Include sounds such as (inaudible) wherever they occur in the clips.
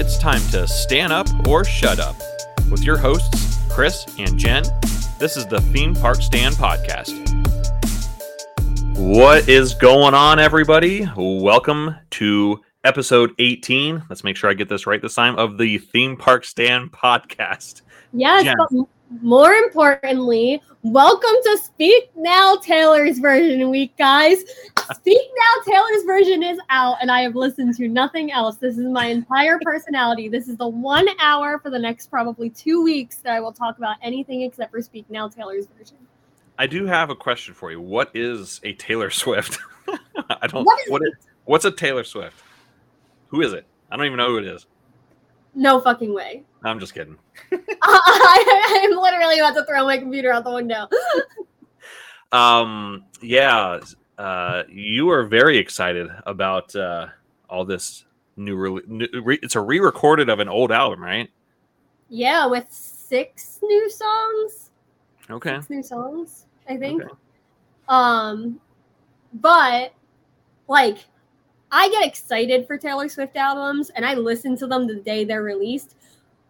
it's time to stand up or shut up. With your hosts, Chris and Jen, this is the Theme Park Stand Podcast. What is going on, everybody? Welcome to episode 18. Let's make sure I get this right this time of the Theme Park Stand Podcast. Yes, Jen. More importantly, welcome to Speak Now Taylor's version week, guys. Speak Now Taylor's version is out, and I have listened to nothing else. This is my entire personality. This is the one hour for the next probably two weeks that I will talk about anything except for Speak Now Taylor's version. I do have a question for you. What is a Taylor Swift? (laughs) I don't. What is what is, what's a Taylor Swift? Who is it? I don't even know who it is. No fucking way. I'm just kidding. (laughs) I, am literally about to throw my computer out the window. (laughs) Um, yeah, uh, you are very excited about uh, all this new, re- new re- It's a re-recorded of an old album, right? yeah, with six new songs. Okay. Six new songs, I think. Okay. Um, but like, I get excited for Taylor Swift albums, and I listen to them the day they're released.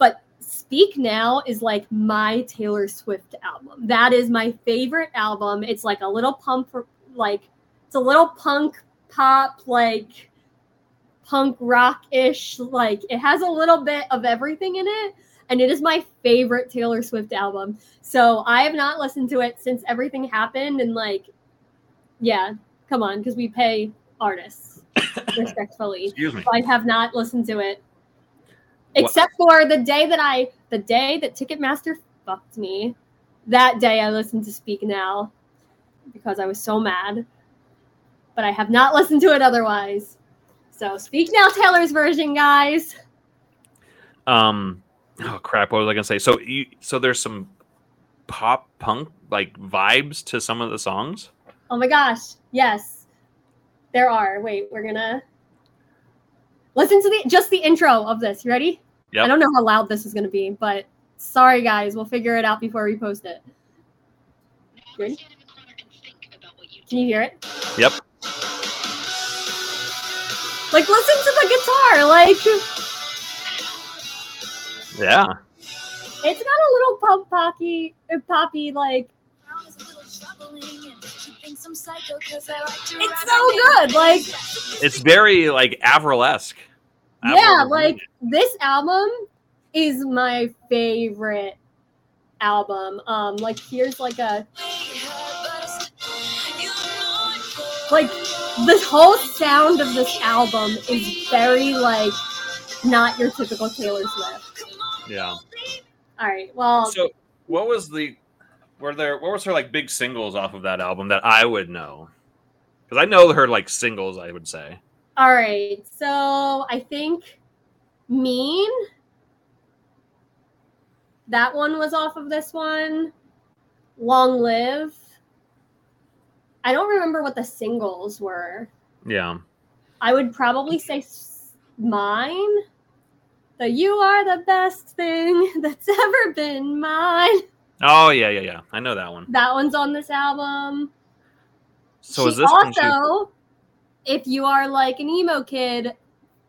But Speak Now is like my Taylor Swift album. That is my favorite album. It's like a little pump, like it's a little punk pop, like punk rock ish. Like it has a little bit of everything in it. And it is my favorite Taylor Swift album. So I have not listened to it since everything happened. And like, yeah, come on, because we pay artists (coughs) respectfully. Excuse me. I have not listened to it. Except for the day that I, the day that Ticketmaster fucked me, that day I listened to Speak Now because I was so mad. But I have not (laughs) listened to it otherwise. So Speak Now Taylor's version, guys. Um, oh crap! What was I gonna say? So you, so there's some pop punk like vibes to some of the songs. Oh my gosh, yes. There are. Wait, we're gonna listen to the just the intro of this. You ready? Yep. I don't know how loud this is gonna be, but sorry guys, we'll figure it out before we post it. Good. Can you hear it? Yep. Like listen to the guitar. Like Yeah. it's got a little pop pocky poppy like it's so good. Like It's very like Avril-esque. yeah, like this album is my favorite album. Um, like here's like a like the whole sound of this album is very like not your typical Taylor Swift. yeah. All right, well, So what was the were there what was her like big singles off of that album that I would know? Because I know her like singles, I would say. all right. So I think Mean. That one was off of this one. Long Live. I don't remember what the singles were. Yeah. I would probably say mine. The You Are the Best Thing (laughs) That's Ever Been Mine. Oh yeah, yeah, yeah. I know that one. That one's on this album. So She is this one she- also, if you are like an emo kid,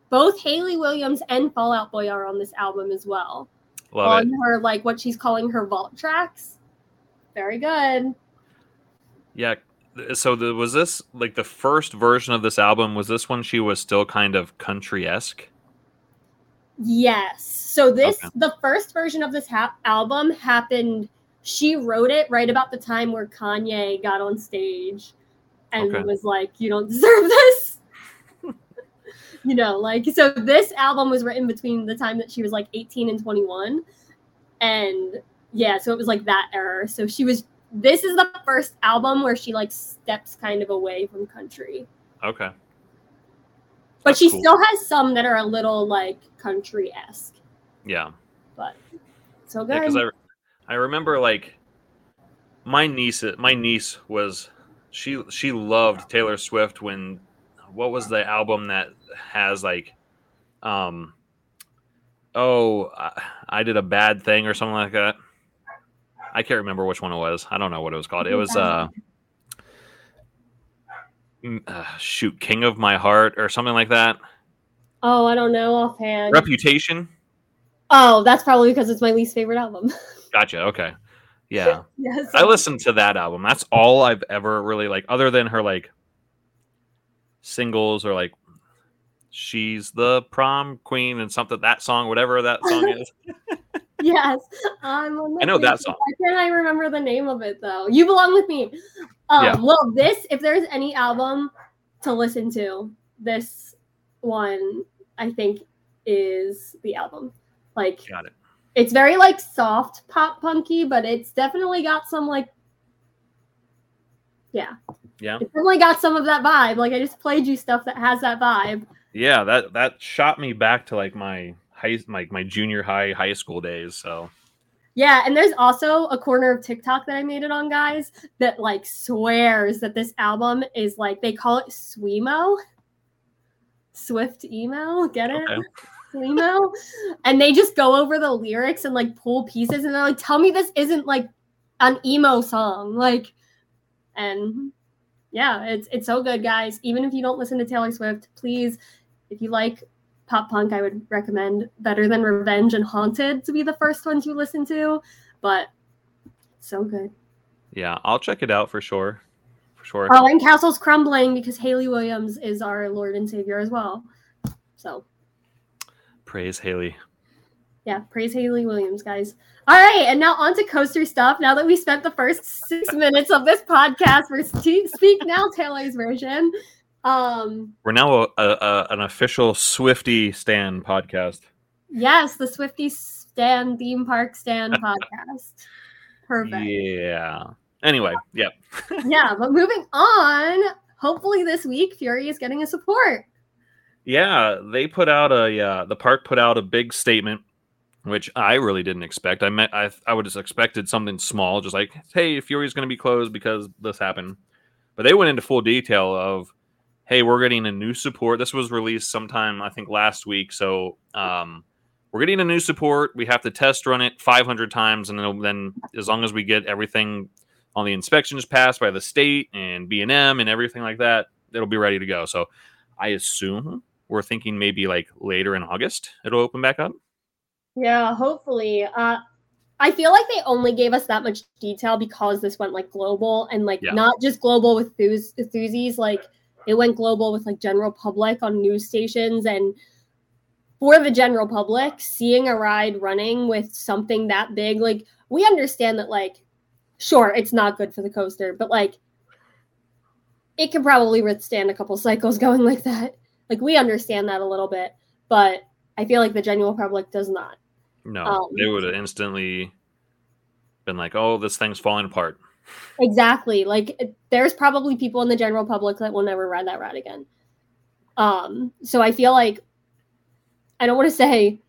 both Hayley Williams and Fall Out Boy are on this album as well. love on it? her like what she's calling her vault tracks. Very good. Yeah. So the, was this like the first version of this album? Was this when she was still kind of country esque? Yes. So this Okay. the first version of this ha- album happened. She wrote it right about the time where Kanye got on stage and Okay. was like, "You don't deserve this." (laughs) you know, like so. This album was written between the time that she was like eighteen and twenty one, and yeah, so it was like that era. So she was. This is the first album where she like steps kind of away from country. Okay. But That's she cool. still has some that are a little like country esque, Yeah. but so good. because I remember like my niece my niece was she she loved Taylor Swift when what was the album that has like um oh I, I did a bad thing or something like that I can't remember which one it was I don't know what it was called it was uh, uh shoot King of My Heart or something like that Oh, I don't know offhand. Reputation. Oh, that's probably because it's my least favorite album. (laughs) Gotcha. Okay. Yeah. yes. I listened to that album. That's all I've ever really like, other than her like singles or like she's the prom queen and something that song, whatever that song is. (laughs) yes. I'm I know that song. Why can't I remember the name of it though? You belong with me. Um, Yeah. Well, this, if there's any album to listen to, this one I think is the album. Like Got it. it's very like soft pop punky, but it's definitely got some like yeah, Yeah. it's definitely got some of that vibe. Like I just played you stuff that has that vibe. Yeah. That that shot me back to like my high like my junior high high school days. So Yeah, and there's also a corner of TikTok that I made it on, guys, that like swears that this album is like they call it Swemo. Swift emo, get it? okay. Swemo. And they just go over the lyrics and like pull pieces and they're like, tell me this isn't like an emo song. Like and yeah, it's it's so good, guys. Even if you don't listen to Taylor Swift, please, if you like pop punk, I would recommend Better Than Revenge and Haunted to be the first ones you listen to. But so good. Yeah, I'll check it out for sure. For sure. Oh, and Castle's Crumbling because Hayley Williams is our Lord and Savior as well. So Praise Hayley. yeah, praise Hayley Williams, guys. All right, and now on to coaster stuff. Now that we spent the first six (laughs) minutes of this podcast for Speak Now Taylor's version, um, We're now a, a, a, an official Swifty Stan podcast. yes, the Swifty Stan Theme Park Stand (laughs) podcast. Perfect. Yeah. Anyway, yep. (laughs) yeah, but moving on. Hopefully this week, Fury is getting a support. Yeah, they put out a uh, the park put out a big statement, which I really didn't expect. I meant I I would have expected something small, just like, hey, Fury's going to be closed because this happened. But they went into full detail of, hey, we're getting a new support. This was released sometime I think last week, so um, we're getting a new support. We have to test run it 500 times, and then, as long as we get everything on the inspections passed by the state and B and M and everything like that, it'll be ready to go. So I assume we're thinking maybe like later in August it'll open back up. Yeah, hopefully. Uh I feel like they only gave us that much detail because this went like global and like Yeah. not just global with Thuzies, like it went global with like general public on news stations and for the general public, seeing a ride running with something that big, like we understand that like sure, it's not good for the coaster, but like it can probably withstand a couple cycles (laughs) going like that. Like we understand that a little bit, but I feel like the general public does not. No, Um, they would have instantly been like, "Oh, this thing's falling apart." Exactly. Like there's probably people in the general public that will never ride that ride again. Um, so I feel like I don't want to say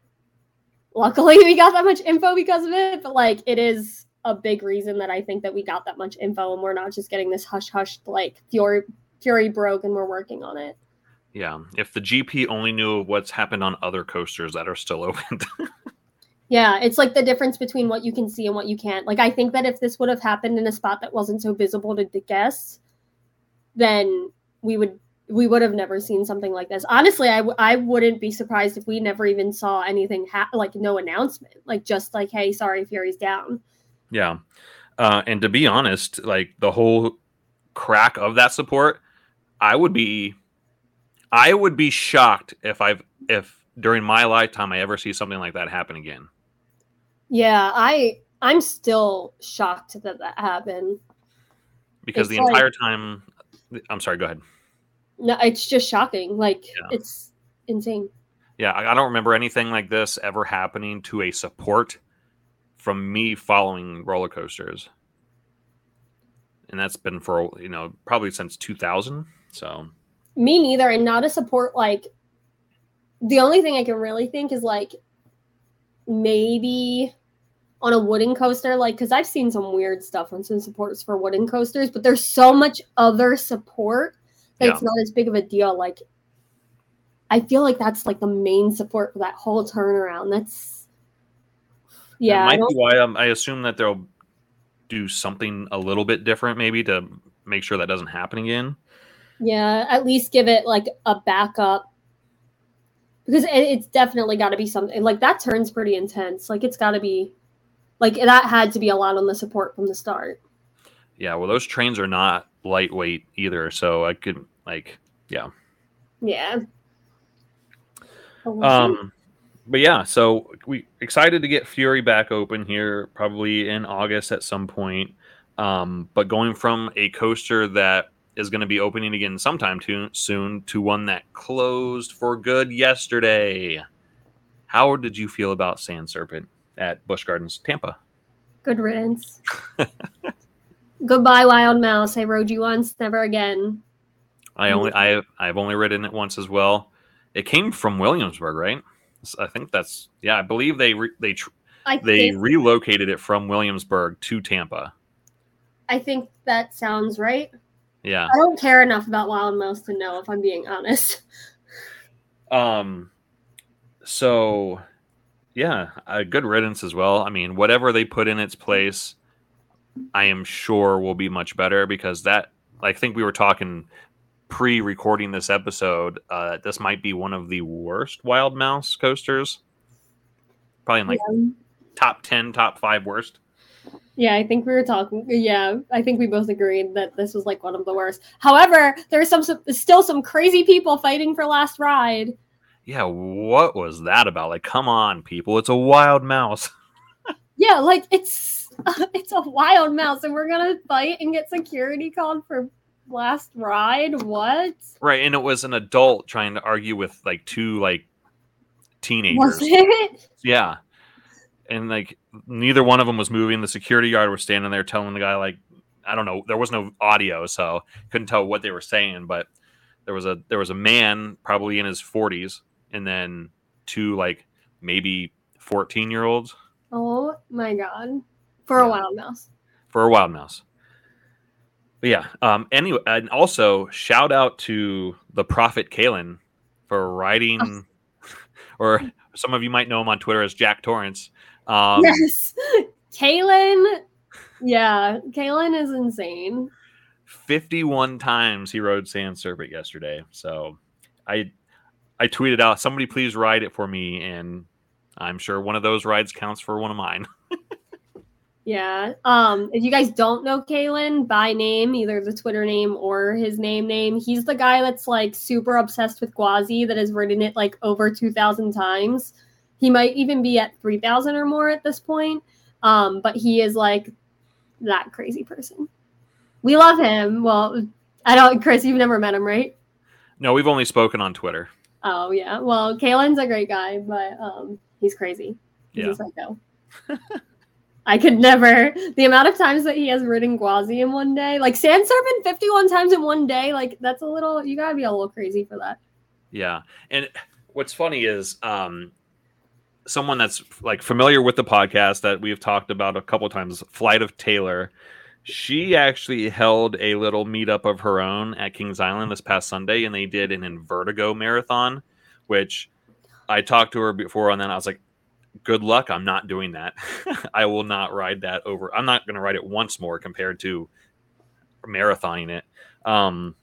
luckily we got that much info because of it, but like it is a big reason that I think that we got that much info and we're not just getting this hush hush like Fury Fury broke and we're working on it. Yeah, if the GP only knew what's happened on other coasters that are still (laughs) open. Yeah, it's like the difference between what you can see and what you can't. Like I think that if this would have happened in a spot that wasn't so visible to the guests, then we would we would have never seen something like this. Honestly, I, w- I wouldn't be surprised if we never even saw anything ha- like no announcement, like just like hey, sorry, Fury's down. yeah, uh, and to be honest, like the whole crack of that support, I would be, I would be shocked if I've if during my lifetime I ever see something like that happen again. Yeah, I I'm still shocked that that happened. Because It's the like- entire time, I'm sorry. Go ahead. No, it's just shocking. Like Yeah. it's insane. Yeah, I I don't remember anything like this ever happening to a support from me following roller coasters. And that's been for, you know, probably since 2000. So, Me neither, and not a support like the only thing I can really think is like maybe on a wooden coaster, like because I've seen some weird stuff on some supports for wooden coasters, but there's so much other support that it's not as big of a deal. Like I feel like that's like the main support for that whole turnaround. That's yeah, that might be why um, I assume that they'll do something a little bit different, maybe to make sure that doesn't happen again. Yeah. At least give it like a backup because it, it's definitely got to be something like that turns pretty intense. Like it's got to be like that had to be a lot on the support from the start. Yeah, well, those trains are not lightweight either, so I could like, yeah, Yeah. um, but yeah, so we excited to get Fury back open here, probably in August at some point. Um, but going from a coaster that is going to be opening again sometime too, soon to one that closed for good yesterday. How did you feel about Sand Serpent at Busch Gardens, Tampa? Good riddance. (laughs) Goodbye, Wild Mouse. I rode you once, never again. I only I I've only ridden it once as well. It came from Williamsburg, right? I think that's yeah. I believe they re, they tr- I they relocated it from Williamsburg to Tampa. I think that sounds right. Yeah. I don't care enough about Wild Mouse to know if I'm being honest. (laughs) Um. So, yeah, a good riddance as well. I mean, whatever they put in its place, I am sure will be much better because that. I think we were talking pre-recording this episode. Uh, this might be one of the worst Wild Mouse coasters. Probably in like yeah. top ten, top five worst. Yeah, I think we were talking. Yeah, I think we both agreed that this was like one of the worst. However, there's some, some still some crazy people fighting for last ride. Yeah, what was that about? Like, come on, people! It's a wild mouse. (laughs) Yeah, like it's (laughs) it's a wild mouse, and we're gonna fight and get security called for last ride. What Right, and it was an adult trying to argue with like two like teenagers. was it? Yeah. And like neither one of them was moving. The security guard was standing there telling the guy like I don't know, there was no audio, so couldn't tell what they were saying, but there was a there was a man probably in his 40s and then two like maybe 14 year olds Oh my god! For a wild mouse. for a wild mouse. But yeah, um anyway, and also shout out to the prophet Kalen for writing (laughs) or some of you might know him on Twitter as Jack Torrance. Um, yes, (laughs) Kaylin. Yeah, Kaylin is insane. 51 times he rode Sand Serpent yesterday. So I I tweeted out, somebody please ride it for me, and I'm sure one of those rides counts for one of mine. (laughs) Yeah. Um, if you guys don't know Kalen by name, either the Twitter name or his name name, he's the guy that's like super obsessed with Gwazi that has ridden it like over two thousand times. He might even be at three thousand or more at this point. Um, but he is like that crazy person. We love him. Well, I don't Chris, you've never met him, right? No, we've only spoken on Twitter. Oh yeah. Well, Kalen's a great guy, but um he's crazy. He's Yeah. a psycho. (laughs) I could never the amount of times that he has ridden Gwazi in one day, like Sand Serpent 51 times in one day, like that's a little you gotta be a little crazy for that. Yeah. And what's funny is um someone that's like familiar with the podcast that we've talked about a couple times, Flight of Taylor. She actually held a little meetup of her own at Kings Island this past Sunday, and they did an Invertigo marathon, which I talked to her before, and then I was like, "Good luck. I'm not doing that. (laughs) I will not ride that over. I'm not going to ride it once more compared to marathoning it." Um,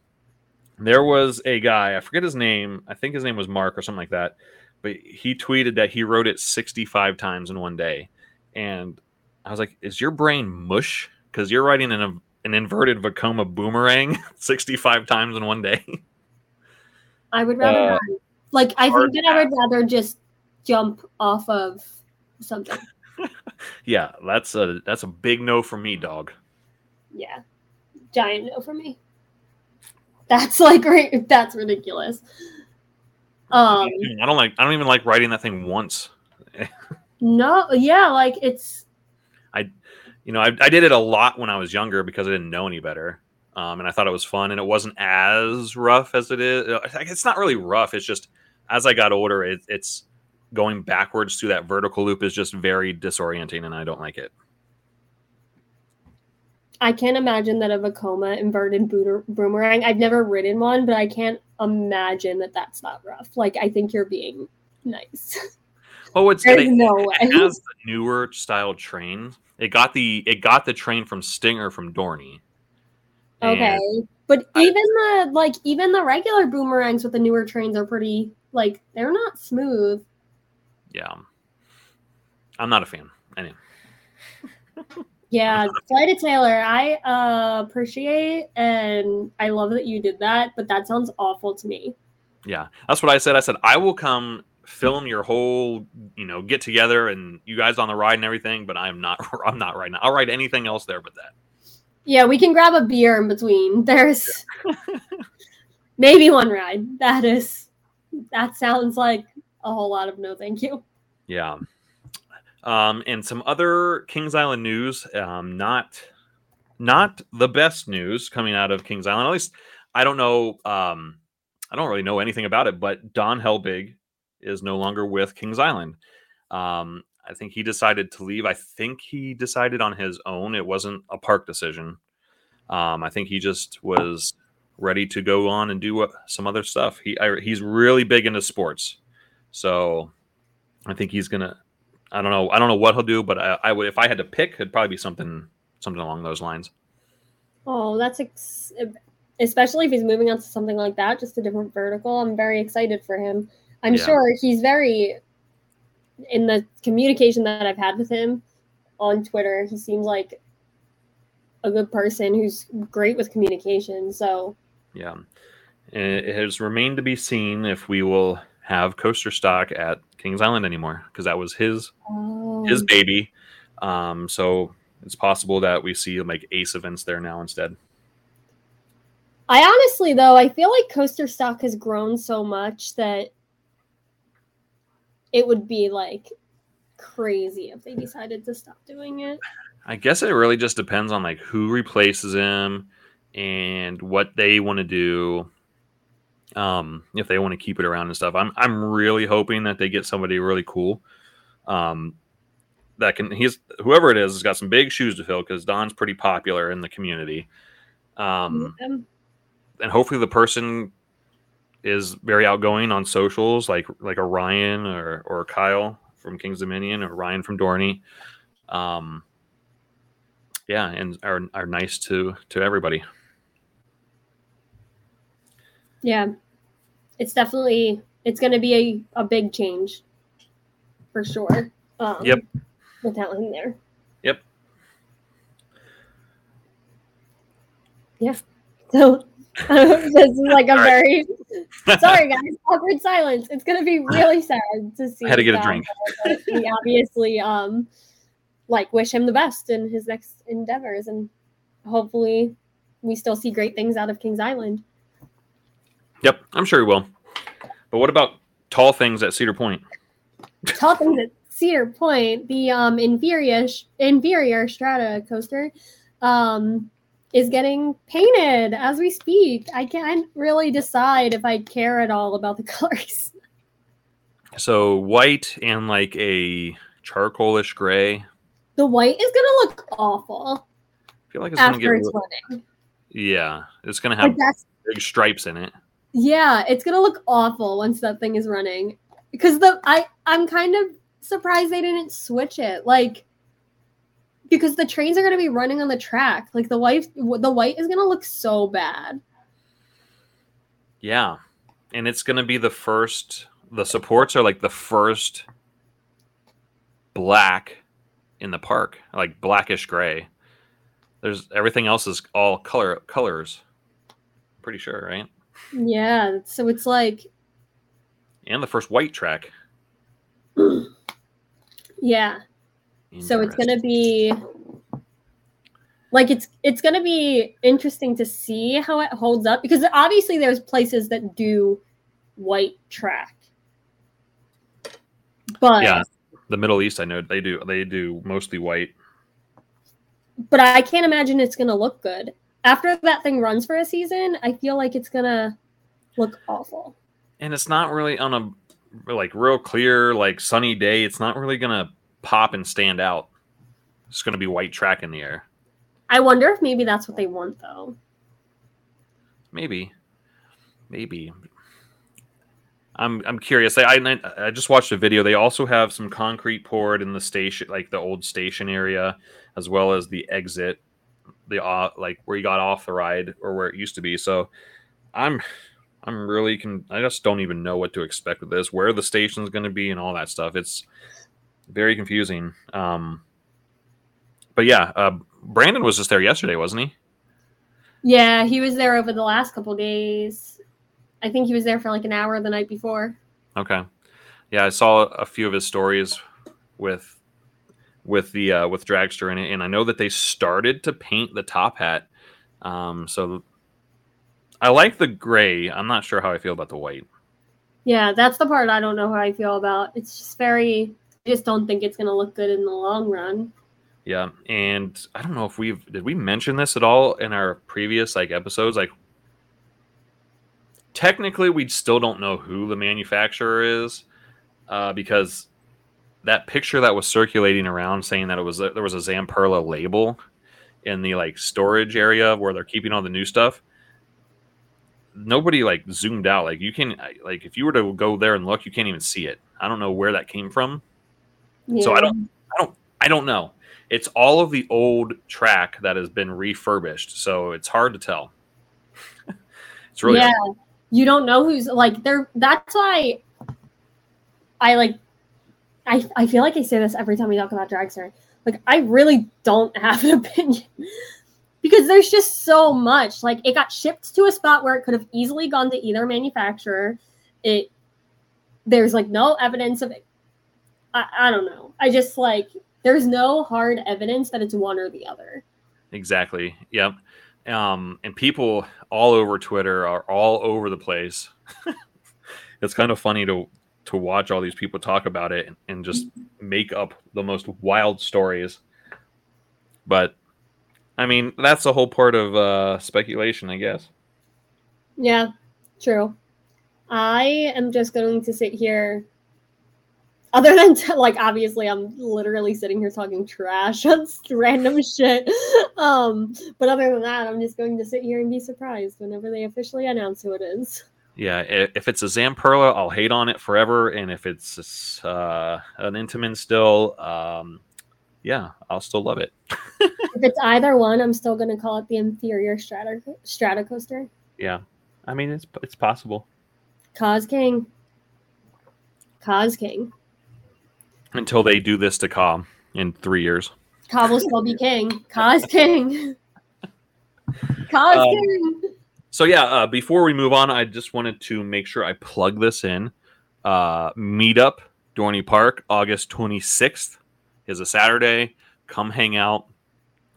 there was a guy, I forget his name. I think his name was Mark or something like that. But he tweeted that he wrote it 65 times in one day. And I was like, is your brain mush? Because you're writing an, an inverted Vekoma boomerang (laughs) 65 times in one day. I would rather Uh, not. Like I think that I would rather just jump off of something. (laughs) yeah, that's a that's a big no for me, dog. Yeah. Giant no for me. That's like right that's ridiculous. Um I don't like I don't even like writing that thing once. (laughs) no yeah, like it's I, you know, I, I did it a lot when I was younger because I didn't know any better. Um, and I thought it was fun and it wasn't as rough as it is. Uh, It's not really rough. It's just as I got older, it, it's going backwards through that vertical loop is just very disorienting and I don't like it. I can't imagine that of a Vekoma inverted boomerang. I've never ridden one, but I can't imagine that that's not rough. Like, I think you're being nice. Oh, it's There's it, no it way. has the newer style train. It got the it got the train from Stinger from Dorney. Okay, And but I- even the like even the regular boomerangs with the newer trains are pretty Like they're not smooth. Yeah, I'm not a fan. Anyway. (laughs) Yeah, Fly to Taylor, I uh, appreciate and I love that you did that, but that sounds awful to me. Yeah, that's what I said. I said I will come film your whole, you know, get together and you guys on the ride and everything, but I'm not. (laughs) I'm not right now. I'll ride anything else there but that. Yeah, we can grab a beer in between. There's (laughs) (laughs) maybe one ride. That is. That sounds like a whole lot of no, thank you. Yeah. Um, and some other Kings Island news. Um, not not the best news coming out of Kings Island. At least I don't know. Um, I don't really know anything about it, but Don Helbig is no longer with Kings Island. Um, I think he decided to leave. I think he decided on his own. It wasn't a park decision. Um, I think he just was ready to go on and do some other stuff. He I, he's really big into sports, so I think he's gonna. I don't know. I don't know what he'll do, but I, I would if I had to pick, it'd probably be something something along those lines. Oh, that's ex- especially if he's moving on to something like that, just a different vertical. I'm very excited for him. I'm Yeah. sure he's very in the communication that I've had with him on Twitter. He seems like a good person who's great with communication. So Yeah. It has remained to be seen if we will have coaster stock at Kings Island anymore because that was his his baby. Um, so it's possible that we see like ace events there now instead. I honestly though, I feel like coaster stock has grown so much that it would be like crazy if they decided to stop doing it. I guess it really just depends on like who replaces him and what they want to do. Um, if they want to keep it around and stuff. I'm I'm really hoping that they get somebody really cool. Um, that can he's whoever it is has got some big shoes to fill because Don's pretty popular in the community. Um, and hopefully the person is very outgoing on socials, like like a Ryan or or Kyle from Kings Dominion or Ryan from Dorney. Um, yeah, and are are nice to to everybody. Yeah, it's definitely it's going to be a, a big change for sure. Um, Yep. Without him there. Yep. Yeah. So (laughs) this is like a All right. very (laughs) sorry guys awkward silence. It's going to be really (laughs) sad to see. I had to get a drink. We obviously um like wish him the best in his next endeavors, and hopefully we still see great things out of Kings Island. Yep, I'm sure he will. But what about tall things at Cedar Point? tall things at Cedar Point, the um inferior inferior strata coaster um is getting painted as we speak. I can't really decide if I care at all about the (laughs) colors. So white and like a charcoalish gray. The white is gonna look awful I feel like it's gonna get it's running. yeah, it's gonna have big stripes in it. Yeah, it's gonna look awful once that thing is running. Because the I I'm kind of surprised they didn't switch it. Like because the trains are gonna be running on the track. Like the white the white is gonna look so bad. Yeah. And it's to be the first, the supports are like the first black in the park, like blackish gray. There's everything else is all color colors. Pretty sure, right? Yeah, so it's like And the first white track. yeah. So it's gonna be like it's it's gonna be interesting to see how it holds up because obviously there's places that do white track. But Yeah. The Middle East, I know they do. They do mostly white. but I can't imagine it's gonna look good. After that thing runs for a season, I feel like it's gonna look awful. and it's not really on a like real clear like sunny day it's not really gonna pop and stand out. It's gonna be white track in the air. I wonder if maybe that's what they want though. maybe. Maybe. I'm i'm curious. I, I i just watched a video. They also have some concrete poured in the station like the old station area as well as the exit the uh, like where you got off the ride or where it used to be so i'm I'm really can I just don't even know what to expect with this, where the station's going to be, and all that stuff. It's very confusing. Um, but yeah, uh, Brandon was just there yesterday, wasn't he? Yeah, he was there over the last couple days. I think he was there for like an hour the night before. Okay. Yeah, I saw a few of his stories with with the uh, with Dragster in it, and I know that they started to paint the top hat. Um, so I like the gray. I'm not sure how I feel about the white. Yeah, that's the part I don't know how I feel about. It's just very. I just don't think it's going to look good in the long run. Yeah, and I don't know if we've did we mention this at all in our previous like episodes. Like, technically, we still don't know who the manufacturer is uh, because that picture that was circulating around saying that it was there was a Zamperla label in the like storage area where they're keeping all the new stuff. Nobody like zoomed out. Like you can like if you were to go there and look, you can't even see it. I don't know where that came from. Yeah. So I don't I don't I don't know. It's all of the old track that has been refurbished, so it's hard to tell. (laughs) it's really yeah. Hard. You don't know who's like there. That's why I like I, I feel like I say this every time we talk about Dragster. Like, I really don't have (laughs) an opinion because there's just so much. Like, it got shipped to a spot where it could have easily gone to either manufacturer. It there's like no evidence of it. I, I don't know. I just like there's no hard evidence that it's one or the other. Exactly. Yep. Um, and people all over Twitter are all over the place. (laughs) it's kind of funny to to watch all these people talk about it and, just make up the most wild stories. But I mean, that's the whole part of uh, speculation, I guess. Yeah, true. I am just going to sit here. Other than t- (laughs) like, obviously, I'm literally sitting here talking trash (laughs) on random shit. Um, but other than that, I'm just going to sit here and be surprised whenever they officially announce who it is yeah, if it's a Zamperla, I'll hate on it forever, and if it's uh, an Intamin still, um, yeah, I'll still love it. (laughs) if it's either one, I'm still gonna call it the inferior strata Stratocoaster. Yeah, I mean it's it's possible. Ka's King, Ka's King. Until they do this to Ka in three years. Ka will still be king. Ka's King. (laughs) Cause um, King. So yeah, uh, before we move on, I just wanted to make sure I plug this in. Uh, meetup Dorney Park, August 26th is a Saturday. Come hang out.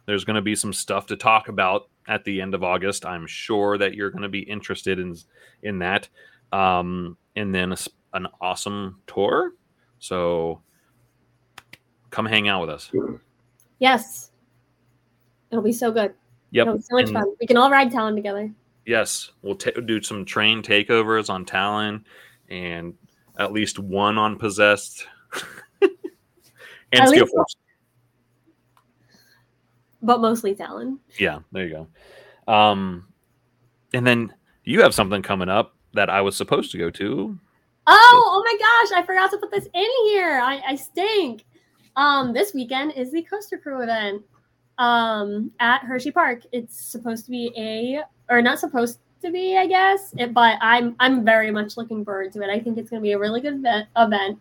There's going to be some stuff to talk about at the end of August. I'm sure that you're going to be interested in in that. Um, and then a, an awesome tour. So come hang out with us. Yes, it'll be so good. Yep, so much and, fun. We can all ride Talon together. Yes, we'll t- do some train takeovers on Talon, and at least one on Possessed, (laughs) and Steel Force. But mostly Talon. Yeah, there you go. Um, and then you have something coming up that I was supposed to go to. Oh, oh my gosh! I forgot to put this in here. I, I stink. Um, this weekend is the Coaster Crew event um, at Hershey Park. It's supposed to be a or not supposed to be, I guess. It, but I'm I'm very much looking forward to it. I think it's going to be a really good event. event.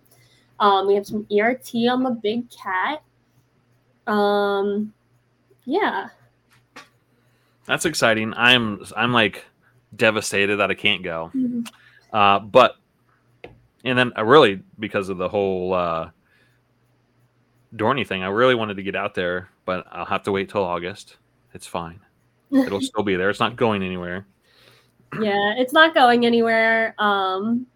Um, we have some ERT on the big cat. Um, yeah. That's exciting. I'm I'm like devastated that I can't go. Mm-hmm. Uh, but and then I really because of the whole uh, Dorney thing, I really wanted to get out there, but I'll have to wait till August. It's fine. It'll still be there. It's not going anywhere. Yeah, it's not going anywhere. Um,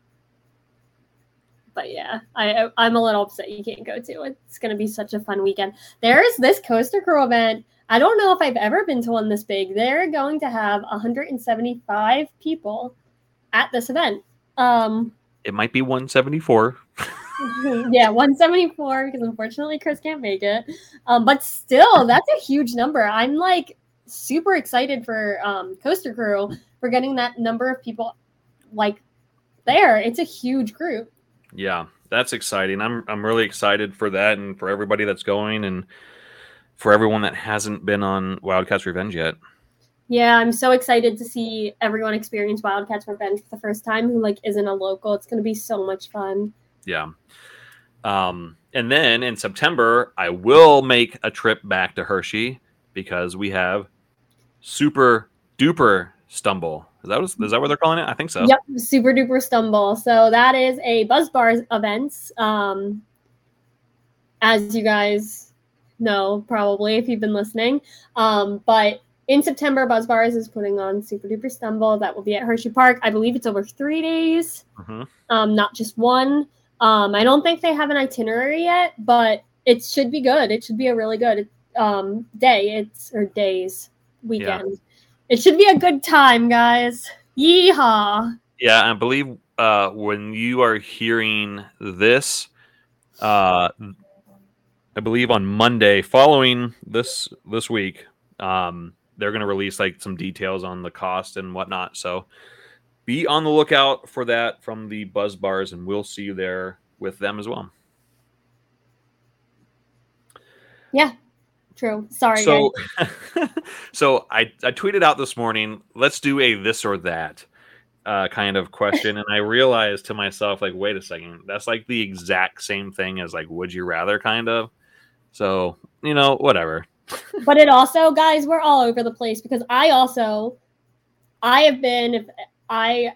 but yeah, I I'm a little upset you can't go to. It's gonna be such a fun weekend. There's this coaster crew event. I don't know if I've ever been to one this big. They're going to have 175 people at this event. Um, it might be 174. (laughs) yeah, 174 because unfortunately Chris can't make it. Um, but still, that's a huge number. I'm like super excited for um, Coaster Crew for getting that number of people like there. It's a huge group. Yeah, that's exciting. I'm I'm really excited for that and for everybody that's going and for everyone that hasn't been on Wildcats Revenge yet. Yeah, I'm so excited to see everyone experience Wildcats Revenge for the first time who like isn't a local. It's going to be so much fun. Yeah. Um, and then in September, I will make a trip back to Hershey because we have Super Duper Stumble. Is that, what, is that what they're calling it? I think so. Yep, Super Duper Stumble. So that is a Buzz Bars event. Um, as you guys know, probably if you've been listening. Um, but in September, Buzz Bars is putting on Super Duper Stumble. That will be at Hershey Park. I believe it's over three days, hmm um, not just one. Um, I don't think they have an itinerary yet, but it should be good. It should be a really good um, day. It's or days weekend. It should be a good time, guys. Yeehaw! Yeah, I believe uh, when you are hearing this, uh, I believe on Monday following this this week, um, they're going to release like some details on the cost and whatnot. So be on the lookout for that from the Buzz Bars, and we'll see you there with them as well. True. Sorry, so, (laughs) so I I tweeted out this morning. Let's do a this or that uh, kind of question, and I realized to myself, like, wait a second, that's like the exact same thing as like, would you rather, kind of. So you know, whatever. but it also, guys, we're all over the place because I also, I have been, if I,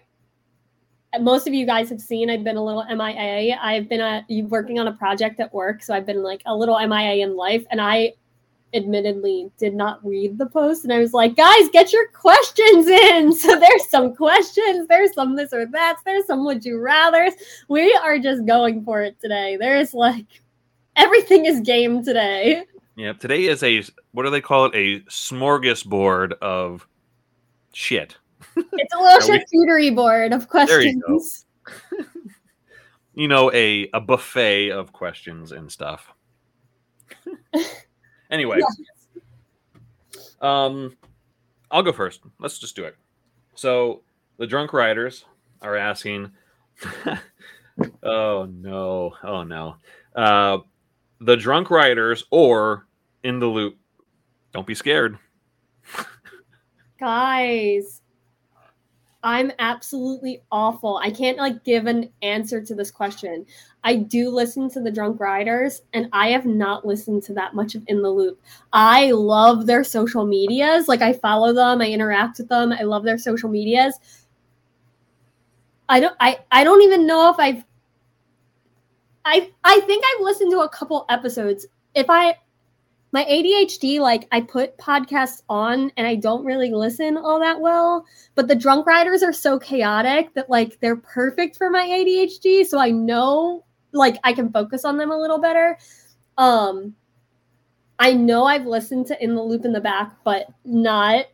most of you guys have seen, I've been a little MIA. I've been a, working on a project at work, so I've been like a little MIA in life, and I admittedly did not read the post and I was like, guys, get your questions in. (laughs) So there's some questions, there's some this or that, there's some would you rather. We are just going for it today. There's like everything is game today. Yeah, today is a what do they call it? A smorgasbord of shit. (laughs) It's a little Are we- charcuterie board of There you go. questions. You know, a a buffet of questions and stuff. (laughs) anyway, um, I'll go first. Let's just do it. So the drunk riders are asking. (laughs) oh no! Oh no! Uh, the drunk riders or in the loop. Don't be scared. Guys, I'm absolutely awful. I can't like give an answer to this question. I do listen to the Drunk Riders, and I have not listened to that much of In the Loop. I love their social medias. Like I follow them, I interact with them. I love their social medias. I don't. I I don't even know if I've. I I think I've listened to a couple episodes. If I my ADHD, like I put podcasts on and I don't really listen all that well. But the drunk riders are so chaotic that like they're perfect for my ADHD. So I know like I can focus on them a little better. Um I know I've listened to In the Loop in the Back, but not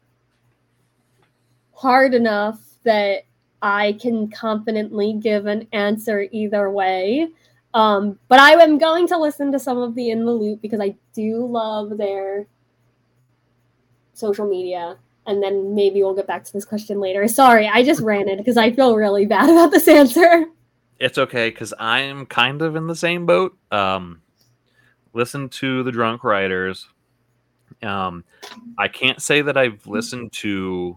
hard enough that I can confidently give an answer either way. Um, but I am going to listen to some of the In the Loop because I do love their social media. And then maybe we'll get back to this question later. Sorry, I just ran it because I feel really bad (laughs) about this answer. It's okay because I'm kind of in the same boat. Um, listen to the drunk riders. Um, I can't say that I've listened to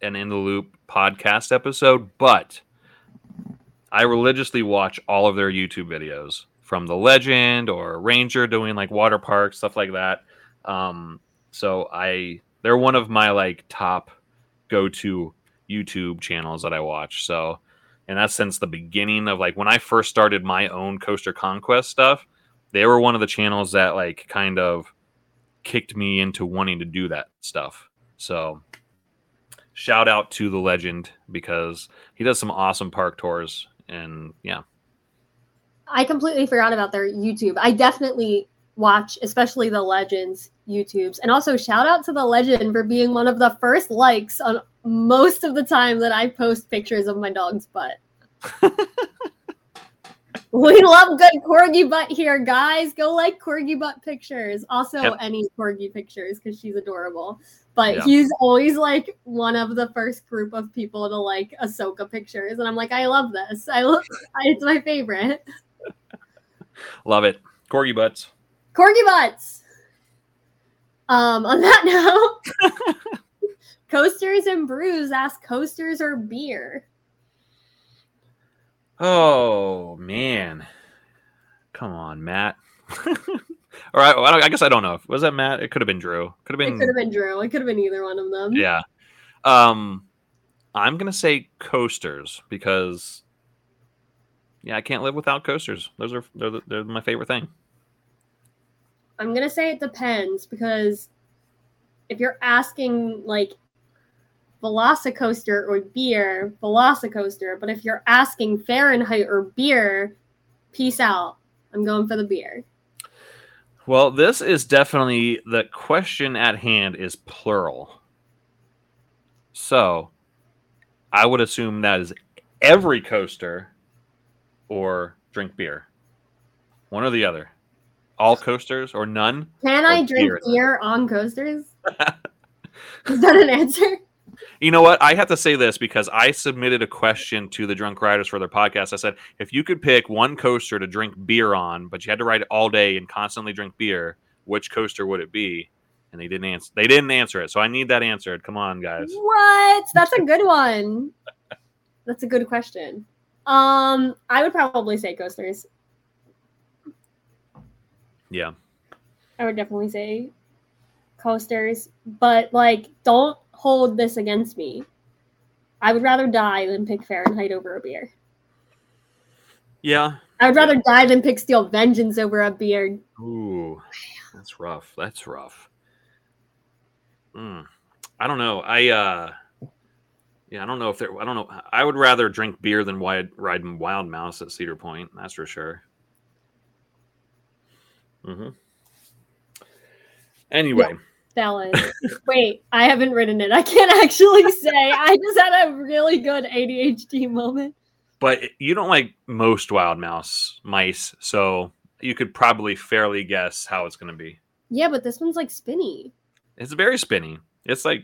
an in the loop podcast episode, but I religiously watch all of their YouTube videos from the legend or Ranger doing like water parks stuff like that. Um, so I they're one of my like top go to YouTube channels that I watch. So and that's since the beginning of like when I first started my own Coaster Conquest stuff. They were one of the channels that like kind of kicked me into wanting to do that stuff. So shout out to the legend because he does some awesome park tours and yeah. I completely forgot about their YouTube. I definitely watch, especially the Legends YouTubes. And also shout out to the Legend for being one of the first likes on most of the time that I post pictures of my dog's butt. (laughs) we love good corgi butt here, guys. Go like corgi butt pictures. Also, Yep. any corgi pictures because she's adorable. But Yeah. he's always like one of the first group of people to like Ahsoka pictures, and I'm like, I love this. I love. (laughs) It's my favorite. (laughs) Love it. Corgi butts. Corgi butts. Um, on that (laughs) note, Coasters and brews ask coasters or beer. Oh man, come on, Matt. (laughs) All right, well, I, I guess I don't know. Was that Matt? It could have been Drew. Could have It been. could have been Drew. It could have been either one of them. Yeah. Um, I'm gonna say coasters because, yeah, I can't live without coasters. Those are they're, they're my favorite thing. I'm gonna say it depends because if you're asking like Velocicoaster or beer, Velocicoaster, but if you're asking Fahrenheit or beer, peace out. I'm going for the beer. Well, this is definitely the question at hand is plural. So, I would assume that is every coaster or drink beer. One or the other. All coasters or none? Can Or I drink beer. beer on coasters? (laughs) Is that an answer? You know what? I have to say this because I submitted a question to the Drunk Riders for their podcast. I said, if you could pick one coaster to drink beer on, but you had to ride it all day and constantly drink beer, which coaster would it be? And they didn't answer. They didn't answer it, so I need that answered. Come on, guys. What? That's a good one. That's a good question. Um, I would probably say coasters. Yeah. I would definitely say coasters, but like, don't hold this against me. I would rather die than pick Fahrenheit over a beer. Yeah. I would rather die than pick Steel Vengeance over a beer. Ooh, that's rough. That's rough. Mm. I don't know. I uh, yeah, I don't know if there. I don't know. I would rather drink beer than wide, ride Wild Mouse at Cedar Point. That's for sure. Mm hmm. Anyway, Valid. Wait, I haven't written it. I can't actually say. I just had a really good ADHD moment. but you don't like most Wild Mouse mice, so you could probably fairly guess how it's going to be. Yeah, but this one's like spinny. It's very spinny. It's like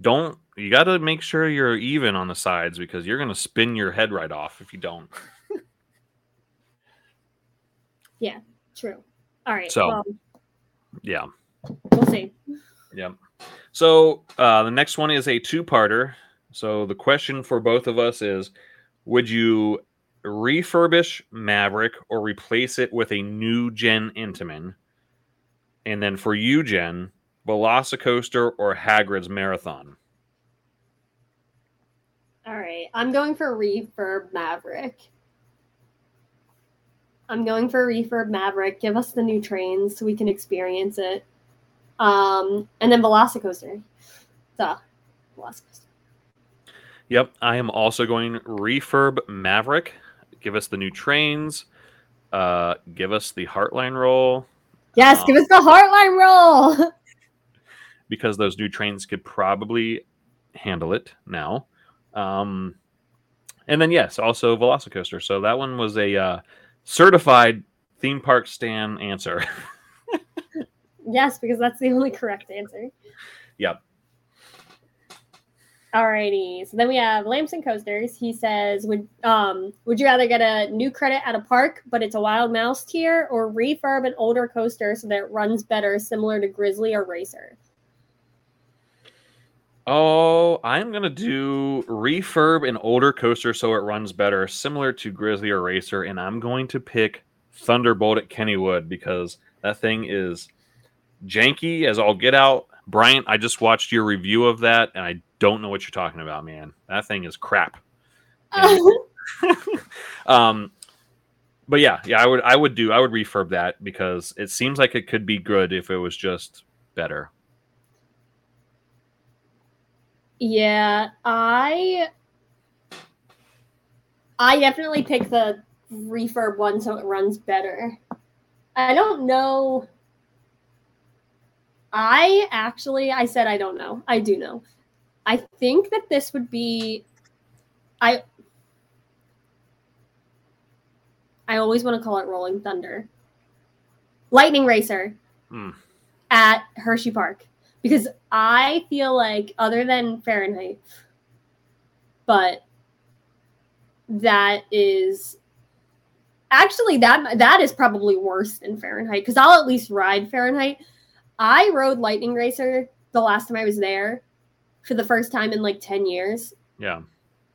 don't you got to make sure you're even on the sides because you're going to spin your head right off if you don't. (laughs) Yeah, true. All right. So- well, Yeah. We'll see. Yep. So uh, the next one is a two-parter. So the question for both of us is: Would you refurbish Maverick or replace it with a new gen Intamin? And then for you, Jenn, Velocicoaster or Hagrid's Marathon? All right. I'm going for refurb Maverick. I'm going for refurb Maverick. Give us the new trains so we can experience it. Um, and then Velocicoaster. Duh. Velocicoaster. Yep, I am also going refurb Maverick. Give us the new trains. Uh, give us the Heartline roll Yes, Um, give us the Heartline roll. (laughs) because those new trains could probably handle it now. Um, and then yes, also Velocicoaster. So that one was a uh, certified theme park stan answer. (laughs) yes, because that's the only correct answer. Yep. Alrighty. So then we have Lamson Coasters. He says, "Would um would you rather get a new credit at a park, but it's a Wild Mouse tier, or refurb an older coaster so that it runs better, similar to Grizzly or Racer?" Oh, I'm gonna do refurb an older coaster so it runs better, similar to Grizzly or Racer, and I'm going to pick Thunderbolt at Kennywood because that thing is janky as all get out. Bryant, I just watched your review of that, and I don't know what you're talking about, man. That thing is crap. (laughs) (laughs) um, but yeah, yeah, I would, I would do, I would refurb that because it seems like it could be good if it was just better. yeah, I I definitely pick the refurb one so it runs better. I don't know. I actually I said I don't know. I do know. I think that this would be I I always want to call it Rolling Thunder. Lightning Racer Hmm. at Hershey Park because I feel like other than Fahrenheit but that is actually that that is probably worse than Fahrenheit because I'll at least ride Fahrenheit. I rode Lightning Racer the last time I was there, for the first time in like 10 years Yeah.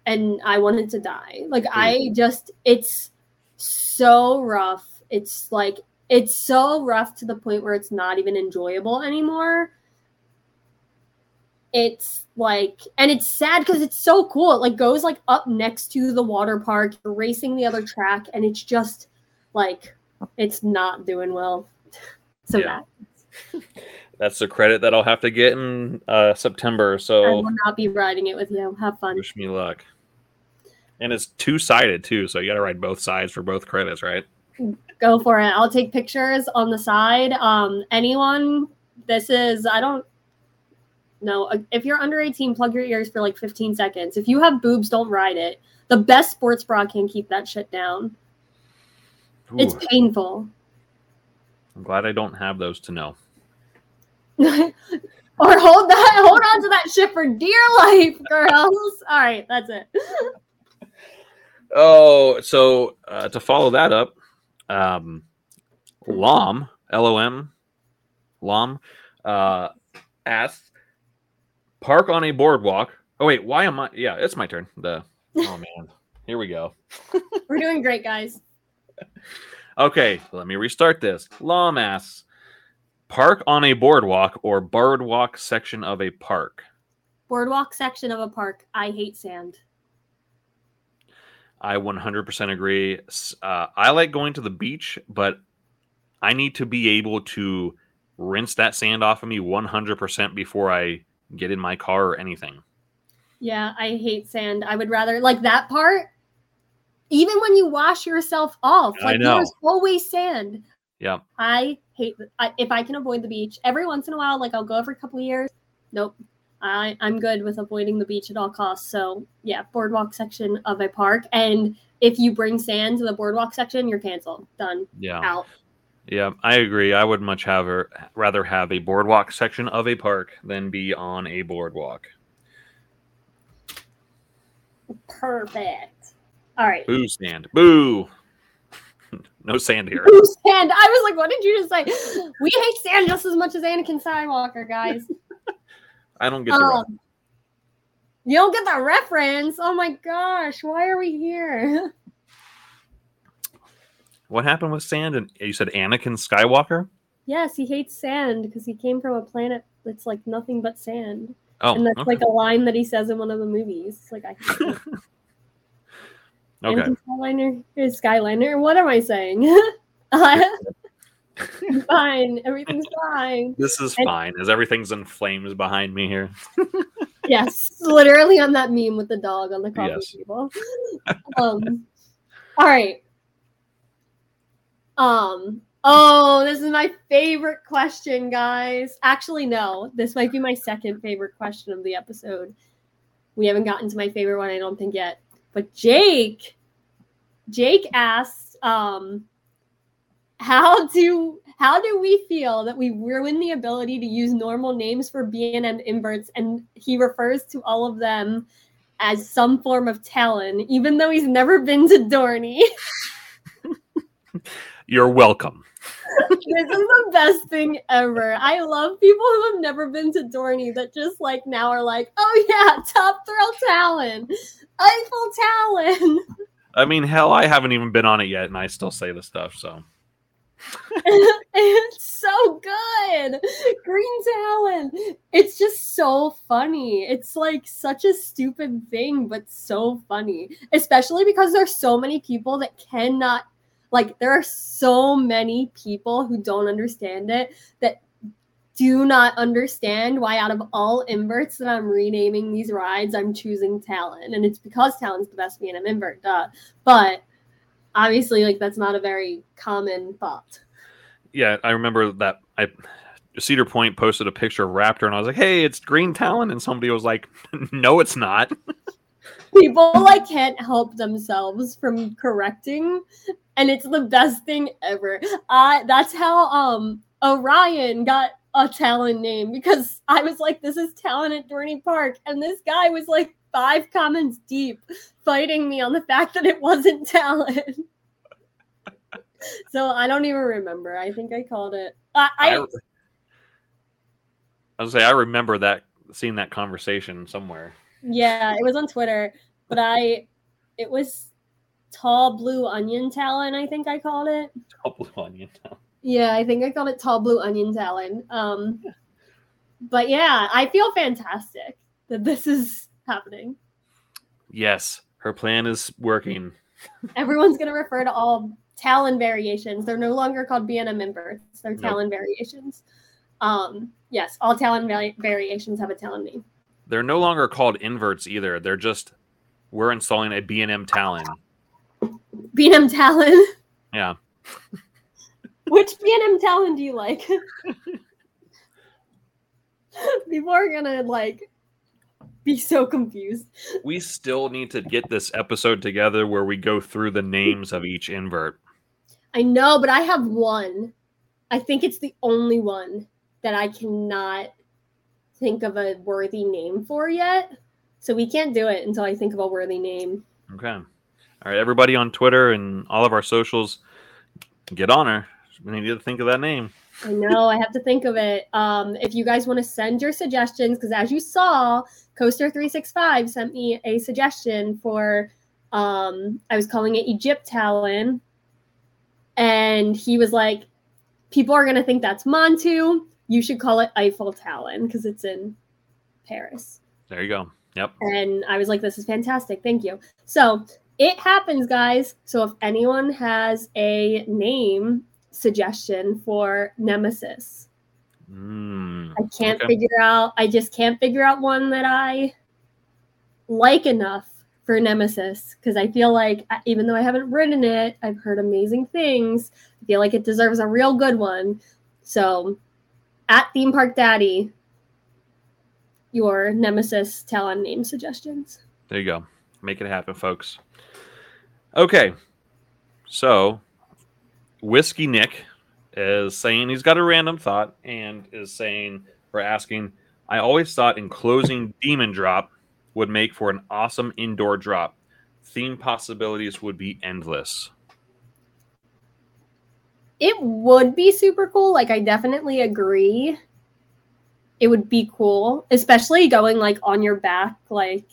and I wanted to die. Like hmm. I just it's so rough. It's like it's so rough to the point where it's not even enjoyable anymore. It's like and it's sad because it's so cool. It like goes like up next to the water park, racing the other track, and it's just like it's not doing well. (laughs) So Yeah. that (laughs) That's the credit that I'll have to get in uh, September. So I will not be riding it with you. Have fun. wish me luck. And it's two sided too, so you got to ride both sides for both credits, right? go for it. I'll take pictures on the side. Um, anyone, this is, I don't know. If you're under 18, plug your ears for like 15 seconds. If you have boobs, don't ride it. The best sports bra can keep that shit down. It's painful. I'm glad I don't have those to know. Or hold that, hold on to that shit for dear life, girls. All right, that's it. Oh, so uh, to follow that up, um, Lom, L O M, Lom, uh, asks, park on a boardwalk. Oh, wait, why am I? Yeah, it's my turn. The Oh, (laughs) man. Here we go. We're doing great, guys. (laughs) Okay, let me restart this. Lom asks, park on a boardwalk or boardwalk section of a park. Boardwalk section of a park. I hate sand. I 100% agree. Uh, I like going to the beach, but I need to be able to rinse that sand off of me 100% before I get in my car or anything. Yeah, I hate sand. I would rather like that part. Even when you wash yourself off, like there's always sand. Yeah. I hate I, if I can avoid the beach every once in a while. Like I'll go every couple of years. Nope, I I'm good with avoiding the beach at all costs. So yeah, boardwalk section of a park, and if you bring sand to the boardwalk section, you're canceled. Done. Yeah. Out. Yeah, I agree. I would much have a, rather have a boardwalk section of a park than be on a boardwalk. Perfect. All right. Boo sand. Boo. No sand here. (laughs) Ooh, sand. I was like, what did you just say? (gasps) We hate sand just as much as Anakin Skywalker, guys. (laughs) I don't get the ref- Um, you don't get the reference. Oh my gosh, why are we here? (laughs) What happened with sand? And you said Anakin Skywalker? yes, he hates sand because he came from a planet that's like nothing but sand. Oh, and that's okay. like a line that he says in one of the movies. It's like I. okay. Skyliner is Skyliner. What am I saying? (laughs) fine. Everything's fine. This is And- fine, as everything's in flames behind me here. (laughs) Yes, literally on that meme with the dog on the coffee Yes. table. (laughs) Um, all right. Um. Oh, this is my favorite question, guys. Actually, no, this might be my second favorite question of the episode. We haven't gotten to my favorite one, I don't think yet. But Jake, Jake asked, um, how do how do we feel that we ruin the ability to use normal names for B&M inverts and he refers to all of them as some form of Talon, even though he's never been to Dorney. (laughs) You're welcome. This is the best thing ever. I love people who have never been to Dorney that just like now are like, oh yeah, top thrill Talon, Eiffel Talon. I mean, hell, I haven't even been on it yet, and I still say the stuff. So (laughs) it's so good. Green Talon. It's just so funny. It's like such a stupid thing, but so funny. Especially because there's so many people that cannot like there are so many people who don't understand it that do not understand why out of all inverts that I'm renaming these rides, I'm choosing Talon. And it's because Talon's the best B&M invert, duh. But obviously like that's not a very common thought. yeah, I remember that I Cedar Point posted a picture of Raptor, and I was like, "Hey, it's Green Talon," and somebody was like, (laughs) "No, it's not." (laughs) people like can't help themselves from correcting and it's the best thing ever. Uh that's how um orion got a Talon name because i was like this is Talon at dorney park and this guy was like five comments deep fighting me on the fact that it wasn't Talon. So i don't even remember. I think i called it i, I, I I was say I remember that seeing that conversation somewhere. Yeah, it was on Twitter, but I it was tall blue onion talon, I think I called it. Tall blue onion talon. Yeah, I think I called it tall blue onion talon. Um but yeah, I feel fantastic that this is happening. Yes, her plan is working. Everyone's gonna refer to all talon variations. They're no longer called B&M inverts. They're talon nope. variations. Um, yes, all talon va- variations have a talon name. They're no longer called inverts either. They're just we're installing a B&M talon. B&M talon. Yeah. (laughs) Which B&M talon do you like? (laughs) People are gonna like be so confused. We still need to get this episode together where we go through the names of each invert. I know, but I have one. I think it's the only one that I cannot think of a worthy name for yet. So we can't do it until I think of a worthy name. Okay. All right, everybody on Twitter and all of our socials, get on her. We need to think of that name. I know, I have to think of it. Um, if you guys want to send your suggestions, because as you saw, Coaster365 sent me a suggestion for um, I was calling it Egypt Talon. And he was like, people are gonna think that's Montu. You should call it Eiffel Talon because it's in Paris. There you go. Yep. And I was like, this is fantastic. Thank you. So it happens, guys. So if anyone has a name suggestion for Nemesis, mm, I can't okay. figure out, I just can't figure out one that I like enough for Nemesis because I feel like even though I haven't written it, I've heard amazing things. I feel like it deserves a real good one. So at Theme Park Daddy, your Nemesis Talon name suggestions. There you go. Make it happen, folks. Okay. So, Whiskey Nick is saying he's got a random thought and is saying, or asking, I always thought enclosing (laughs) Demon Drop would make for an awesome indoor drop. Theme possibilities would be endless. It would be super cool. Like, I definitely agree it would be cool, especially going like on your back, like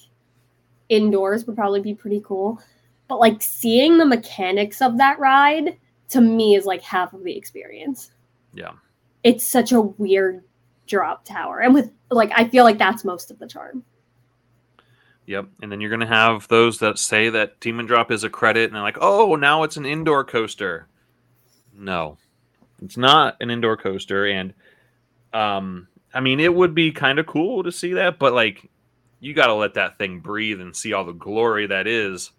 indoors would probably be pretty cool. But like seeing the mechanics of that ride to me is like half of the experience. Yeah. It's such a weird drop tower. And with like I feel like that's most of the charm. Yep. And then you're gonna have those that say that Demon Drop is a credit and they're like, oh now it's an indoor coaster. No. It's not an indoor coaster and um I mean, it would be kind of cool to see that, but like, you got to let that thing breathe and see all the glory that is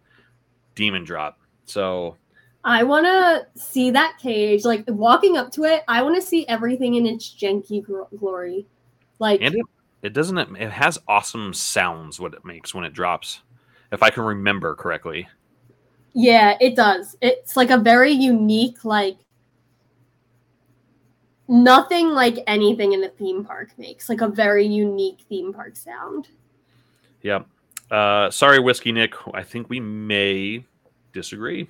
Demon Drop. So, I want to see that cage. Like walking up to it, I want to see everything in its janky glory. Like, and it, it doesn't. It has awesome sounds. What it makes when it drops, if I can remember correctly. Yeah, it does. It's like a very unique, like nothing like anything in a theme park makes like a very unique theme park sound. Yeah uh sorry whiskey nick. I think we may disagree.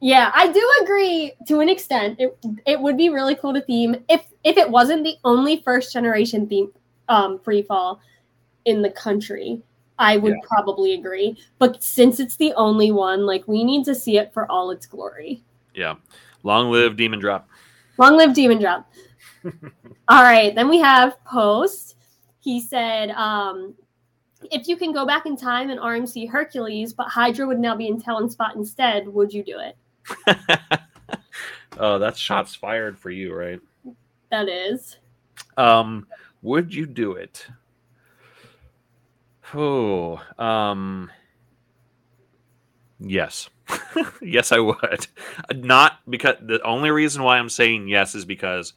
Yeah i do agree to an extent. It, it would be really cool to theme if if it wasn't the only first generation theme um free fall in the country. I would yeah. probably agree. But since it's the only one like we need to see it for all its glory. Yeah long live demon drop Long live Demon Drop. (laughs) All right, then we have Post. He said, um, if you can go back in time and RMC Hercules, but Hydra would now be in Talon Spot instead, would you do it? (laughs) oh, that's shots fired for you, right? That is. Um, would you do it? Oh, um, yes. (laughs) yes, I would. Not because the only reason why I'm saying yes is because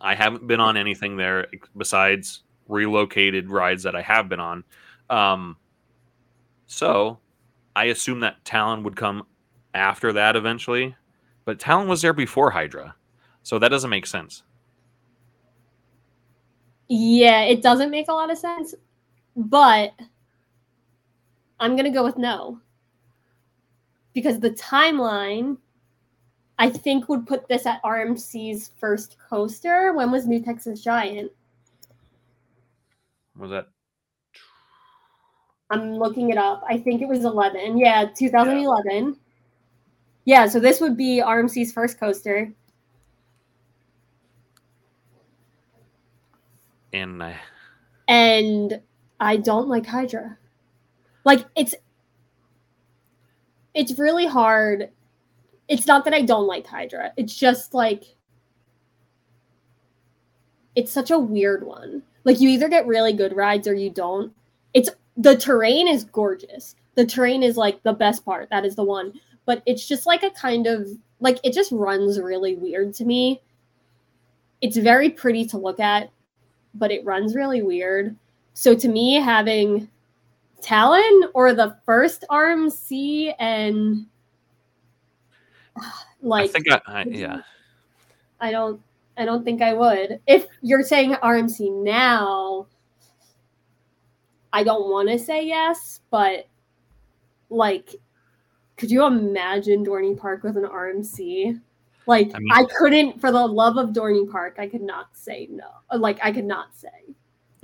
I haven't been on anything there besides relocated rides that I have been on. Um, so I assume that Talon would come after that eventually, but Talon was there before Hydra, so that doesn't make sense. Yeah, it doesn't make a lot of sense, but I'm gonna go with no because the timeline I think would put this at RMC's first coaster. When was New Texas Giant? Was that I'm looking it up. I think it was 11. Yeah, 2011. Yeah, so this would be RMC's first coaster. and I and I don't like Hydra. Like it's it's really hard. It's not that I don't like Hydra. It's just like it's such a weird one. Like you either get really good rides or you don't. It's the terrain is gorgeous. The terrain is like the best part. That is the one. But it's just like a kind of like it just runs really weird to me. It's very pretty to look at, but it runs really weird. So to me, having Talon or the first RMC and (sighs) like I think I, I yeah. I don't I don't think I would. If you're saying RMC now, I don't want to say yes, but like could you imagine Dorney Park with an RMC? Like I mean- I couldn't for the love of Dorney Park, I could not say no. Like I could not say.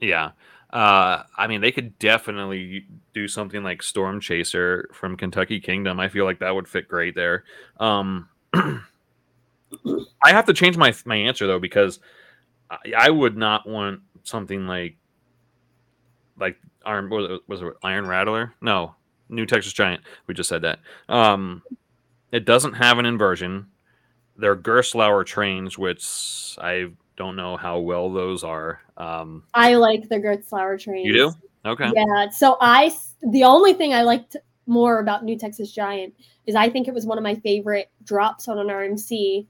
Yeah. Uh, I mean, they could definitely do something like Storm Chaser from Kentucky Kingdom. I feel like that would fit great there. Um, (clears throat) I have to change my my answer though because I, I would not want something like like Iron was it, was it Iron Rattler? No, New Texas Giant. We just said that. Um, it doesn't have an inversion. They're Gerstlauer trains, which I don't know how well those are. Um, I like the Gerstlauer trains. you do? Okay. Yeah. So I the only thing I liked more about New Texas Giant is I think it was one of my favorite drops on an RMC.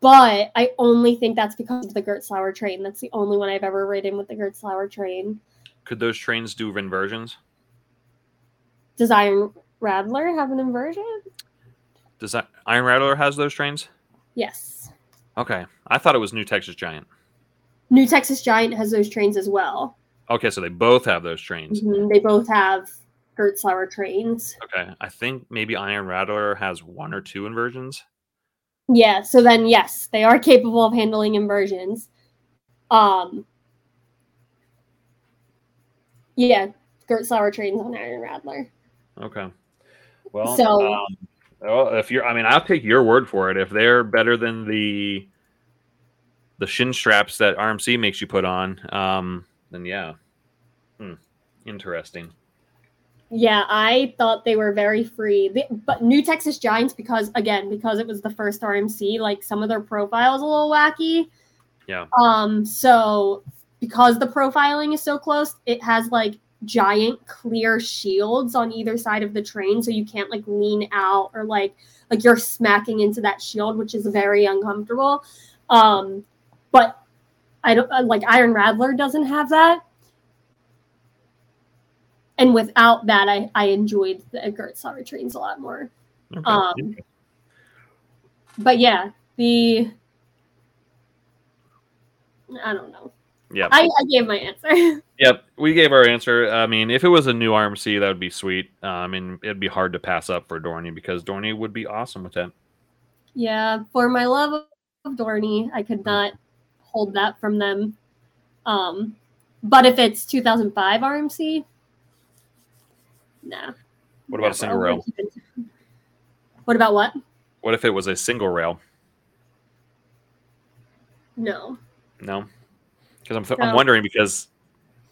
But I only think that's because of the Gerstlauer train. That's the only one I've ever ridden with the Gerstlauer train. Could those trains do inversions? Does Iron Rattler have an inversion? Does that Iron Rattler has those trains? Yes. Okay, I thought it was New Texas Giant. New Texas Giant has those trains as well. Okay, so they both have those trains. Mhm, They both have Gerstlauer trains. Okay, I think maybe Iron Rattler has one or two inversions. Yeah, so then yes, they are capable of handling inversions. Um Yeah, Gerstlauer trains on Iron Rattler. Okay, well, So- um, well, if you're, I mean, I'll take your word for it. If they're better than the the shin straps that RMC makes you put on, um, then yeah, hmm. interesting. Yeah, I thought they were very free. The- but New Texas Giants, because again, because it was the first RMC, like some of their profiles a little wacky. Yeah. Um, so because the profiling is so close, it has like giant clear shields on either side of the train, so you can't like lean out or like like you're smacking into that shield, which is very uncomfortable. Um, but I don't uh, like Iron Rattler doesn't have that. And without that, I, I enjoyed the Gerstlauer trains a lot more. Okay. Um, But yeah, the I don't know. yeah. I, I gave my answer. (laughs) Yep, we gave our answer. I mean, if it was a new RMC, that would be sweet. Uh, I mean, it'd be hard to pass up for Dorney because Dorney would be awesome with that. yeah, for my love of Dorney, I could not hold that from them. Um, but if it's 2005 RMC, nah. What about a single rail? What about what? What if it was a single rail? No. No, because I'm, I'm wondering because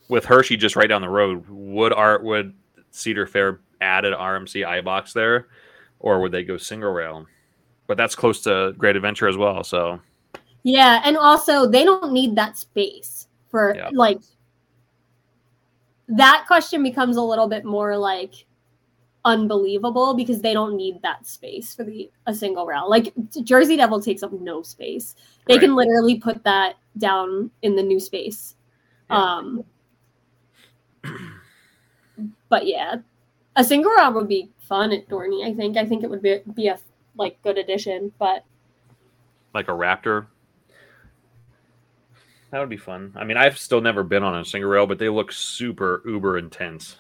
with Hershey just right down the road, would art would Cedar Fair add an RMC I box there, or would they go single rail? But that's close to Great Adventure as well. So Yeah, and also they don't need that space for Yeah. like that question becomes a little bit more like unbelievable because they don't need that space for the a single rail. Like Jersey Devil takes up no space. They Right. can literally put that down in the new space. Yeah. Um but yeah, a single rail would be fun at Dorney. I think. I think it would be be a like good addition. But like a Raptor. That would be fun. I mean, I've still never been on a single rail, but they look super uber intense.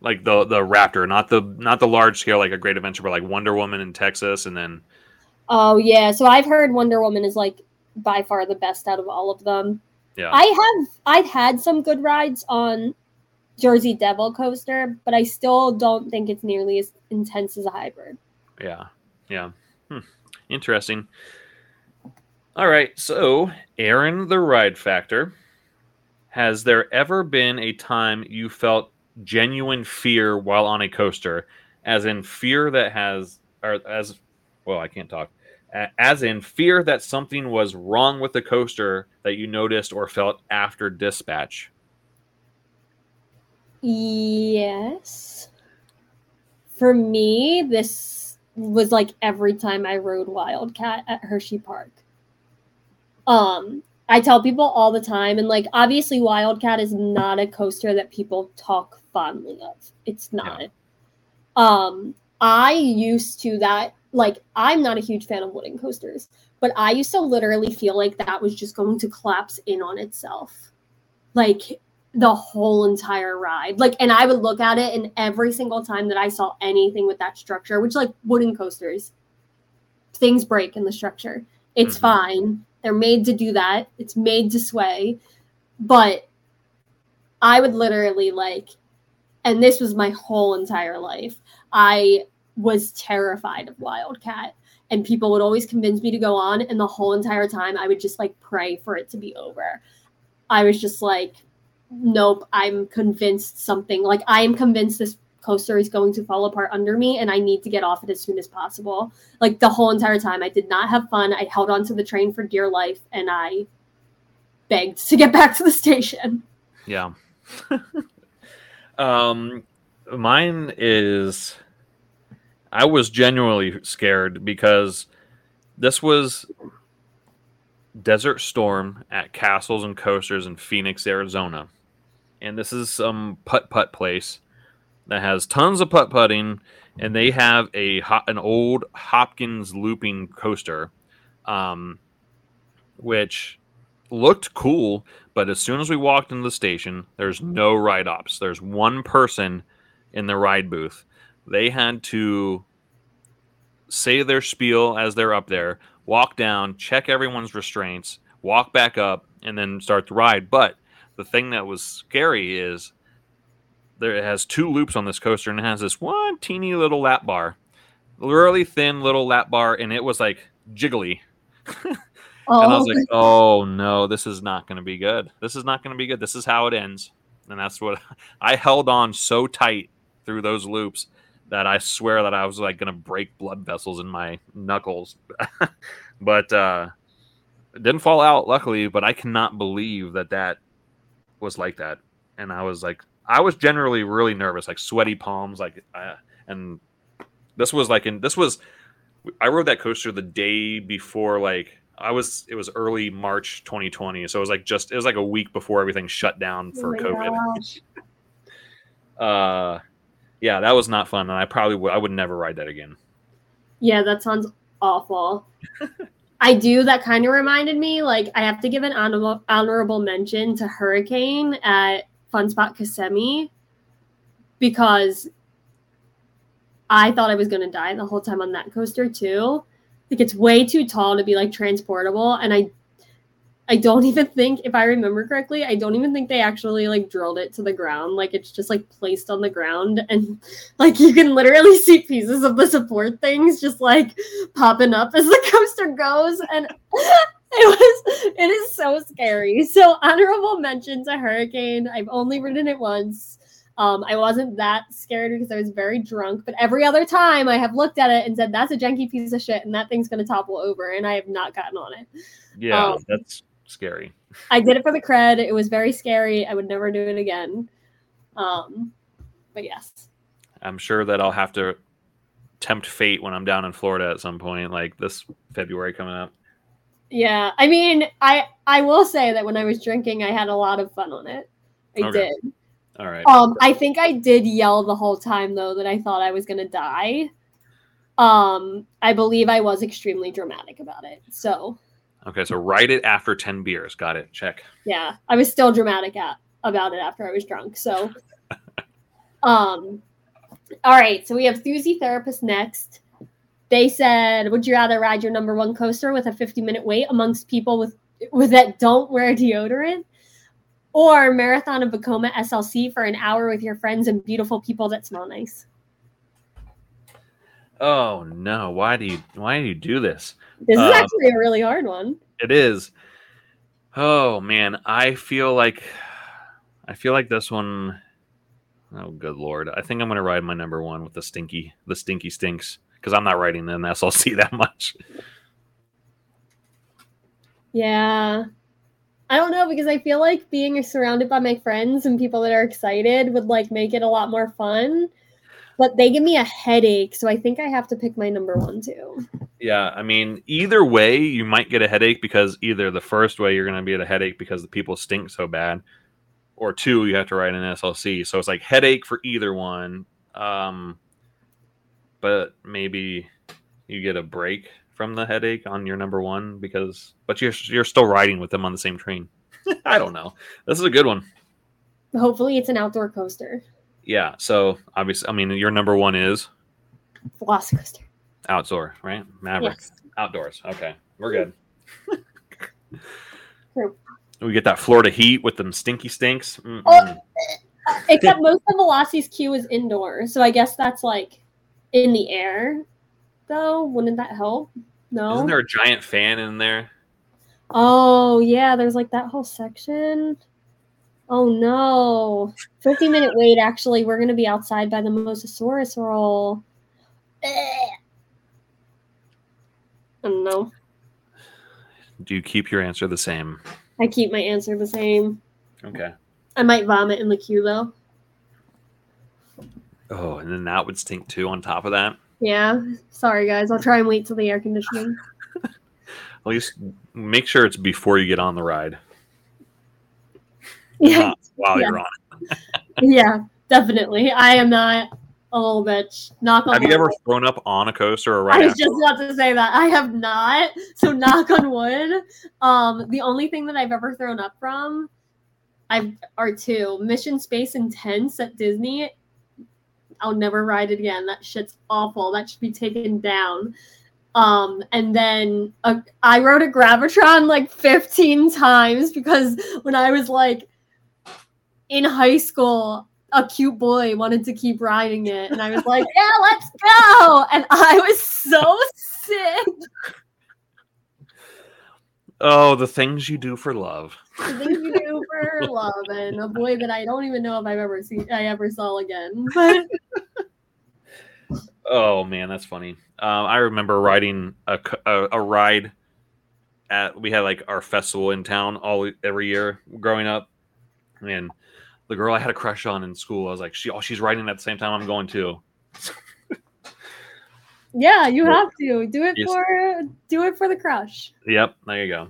Like the the Raptor, not the not the large scale like a Great Adventure, but like Wonder Woman in Texas, and then Oh yeah, so I've heard Wonder Woman is like by far the best out of all of them. Yeah. I have I've had some good rides on Jersey Devil coaster, but I still don't think it's nearly as intense as a hybrid. Yeah. Yeah. Hmm. Interesting. All right. So, Aaron, the ride factor. Has there ever been a time you felt genuine fear while on a coaster, as in fear that has, or as, well, I can't talk, as in fear that something was wrong with the coaster that you noticed or felt after dispatch? Yes. For me, this was like every time I rode Wildcat at Hershey Park. Um, I tell people all the time, and like obviously, Wildcat is not a coaster that people talk fondly of. It's not. Um, I used to that like I'm not a huge fan of wooden coasters, but I used to literally feel like that was just going to collapse in on itself. Like the whole entire ride. Like, and I would look at it, and every single time that I saw anything with that structure, which like wooden coasters, things break in the structure. It's Mhm. fine. They're made to do that. It's made to sway. But I would literally like, and this was my whole entire life. I was terrified of Wildcat. And people would always convince me to go on. And the whole entire time, I would just like pray for it to be over. I was just like, nope, I'm convinced something, like, I am convinced this coaster is going to fall apart under me and I need to get off it as soon as possible. Like, the whole entire time, I did not have fun. I held on to the train for dear life and I begged to get back to the station. Yeah. (laughs) um, mine is. I was genuinely scared because this was Desert Storm at Castles and Coasters in Phoenix, Arizona. And this is some putt putt place that has tons of putt putting, and they have a an old Hopkins looping coaster, um, which looked cool. But as soon as we walked into the station, there's no ride ops. There's one person in the ride booth. They had to say their spiel as they're up there, walk down, check everyone's restraints, walk back up, and then start the ride. But the thing that was scary is there it has two loops on this coaster and it has this one teeny little lap bar, really thin little lap bar, and it was like jiggly. Oh, (laughs) And I was like, oh no, this is not going to be good. This is not going to be good. This is how it ends. And that's what (laughs) I held on so tight through those loops that I swear that I was like going to break blood vessels in my knuckles. (laughs) but uh, it didn't fall out, luckily. But I cannot believe that that was like that. And I was like, I was generally really nervous, like sweaty palms, like, uh, and this was like in this was. I rode that coaster the day before, like I was. It was early March 2020, so it was like just it was like a week before everything shut down Oh for my COVID. gosh. (laughs) Uh, yeah, that was not fun, and I probably would. I would never ride that again. Yeah, that sounds awful. (laughs) I do. That kind of reminded me. Like, I have to give an honorable honorable mention to Hurricane at Fun Spot Kissimmee because I thought I was going to die the whole time on that coaster too. Like, it's way too tall to be like transportable, and I, I don't (laughs) even think, if I remember correctly, I don't even think they actually like drilled it to the ground. Like, it's just like placed on the ground, and (laughs) like you can literally (laughs) see pieces of the support things just like popping up as the coaster goes and (laughs) it was it is so scary. So honorable mention to hurricane. I've only ridden it once. Um, i wasn't that scared because i was very drunk but every other time i have looked at it and said that's a janky piece of shit and that thing's going to topple over and i have not gotten on it. Yeah, Um, that's scary. (laughs) i did it for the cred. It was very scary. I would never do it again. Um, but yes. I'm sure that I'll have to tempt fate when I'm down in Florida at some point, like this February coming up. Yeah, I mean, I I will say that when I was drinking, I had a lot of fun on it. I Okay. did. All right. Um, I think I did yell the whole time though that I thought I was gonna die. Um, I believe I was extremely dramatic about it. So Okay, so write it after 10 beers. Got it. Check. yeah, I was still dramatic at, about it after I was drunk. So, (laughs) um, all right. So we have Thuzy therapist next. They said, "Would you rather ride your number one coaster with a 50 minute wait amongst people with with that don't wear deodorant, or Marathon of Vekoma SLC for an hour with your friends and beautiful people that smell nice. Oh no! Why do you why do you do this? This is Um, actually a really hard one. It is. Oh man, I feel like I feel like this one oh good lord. I think I'm gonna ride my number one with the stinky the stinky stinks because I'm not writing in SLC (laughs) that much. Yeah. I don't know because I feel like being surrounded by my friends and people that are excited would like make it a lot more fun. But they give me a headache, so I think I have to pick my number one too. Yeah, I mean, either way, you might get a headache because either the first way you're going to be at a headache because the people stink so bad, or two, you have to write an SLC. So it's like headache for either one. Um, but maybe you get a break from the headache on your number one because, but you're you're still riding with them on the same train. (laughs) I don't know. This is a good one. Hopefully, it's an outdoor coaster. Yeah. So obviously, I mean, your number one is Velocicoaster. outdoor, right? Maverick. Yes. Outdoors. Okay, we're good. (laughs) True. We get that Florida heat with them stinky stinks. Mm-mm. Oh. (laughs) Except most of Veloci's queue is indoor, so I guess that's like in the air. Though, wouldn't that help? No. Isn't there a giant fan in there? Oh yeah, there's like that whole section. Oh no. 50 minute wait actually. We're gonna be outside by the Mosasaurus roll. I don't know. Do you keep your answer the same? I keep my answer the same. Okay. I might vomit in the queue though. Oh, and then that would stink too on top of that. Yeah. Sorry guys. I'll try and wait till the air conditioning. (laughs) At least make sure it's before you get on the ride. Yeah. While Yeah. you're on it. (laughs) yeah, definitely. I am not a little bitch. Knock on Have you wood. ever thrown up on a coaster or ride? I was just about to say that. I have not. So knock on wood. Um, the only thing that I've ever thrown up from I've are two. Mission Space Intense at Disney. I'll never ride it again. That shit's awful. That should be taken down. Um, and then uh, I rode a Gravitron like 15 times because when I was like in high school, a cute boy wanted to keep riding it, and I was like, (laughs) "Yeah, let's go!" And I was so sick. Oh, the things you do for love. The things you do for love, and a boy that I don't even know if I've ever seen, I ever saw again. But (laughs) Oh man, that's funny. Um, I remember riding a a ride at we had like our festival in town all every year growing up, and the girl I had a crush on in school, I was like, she oh she's riding at the same time I'm going to. yeah, you have to do it Yes. for do it for the crush. Yep, there you go.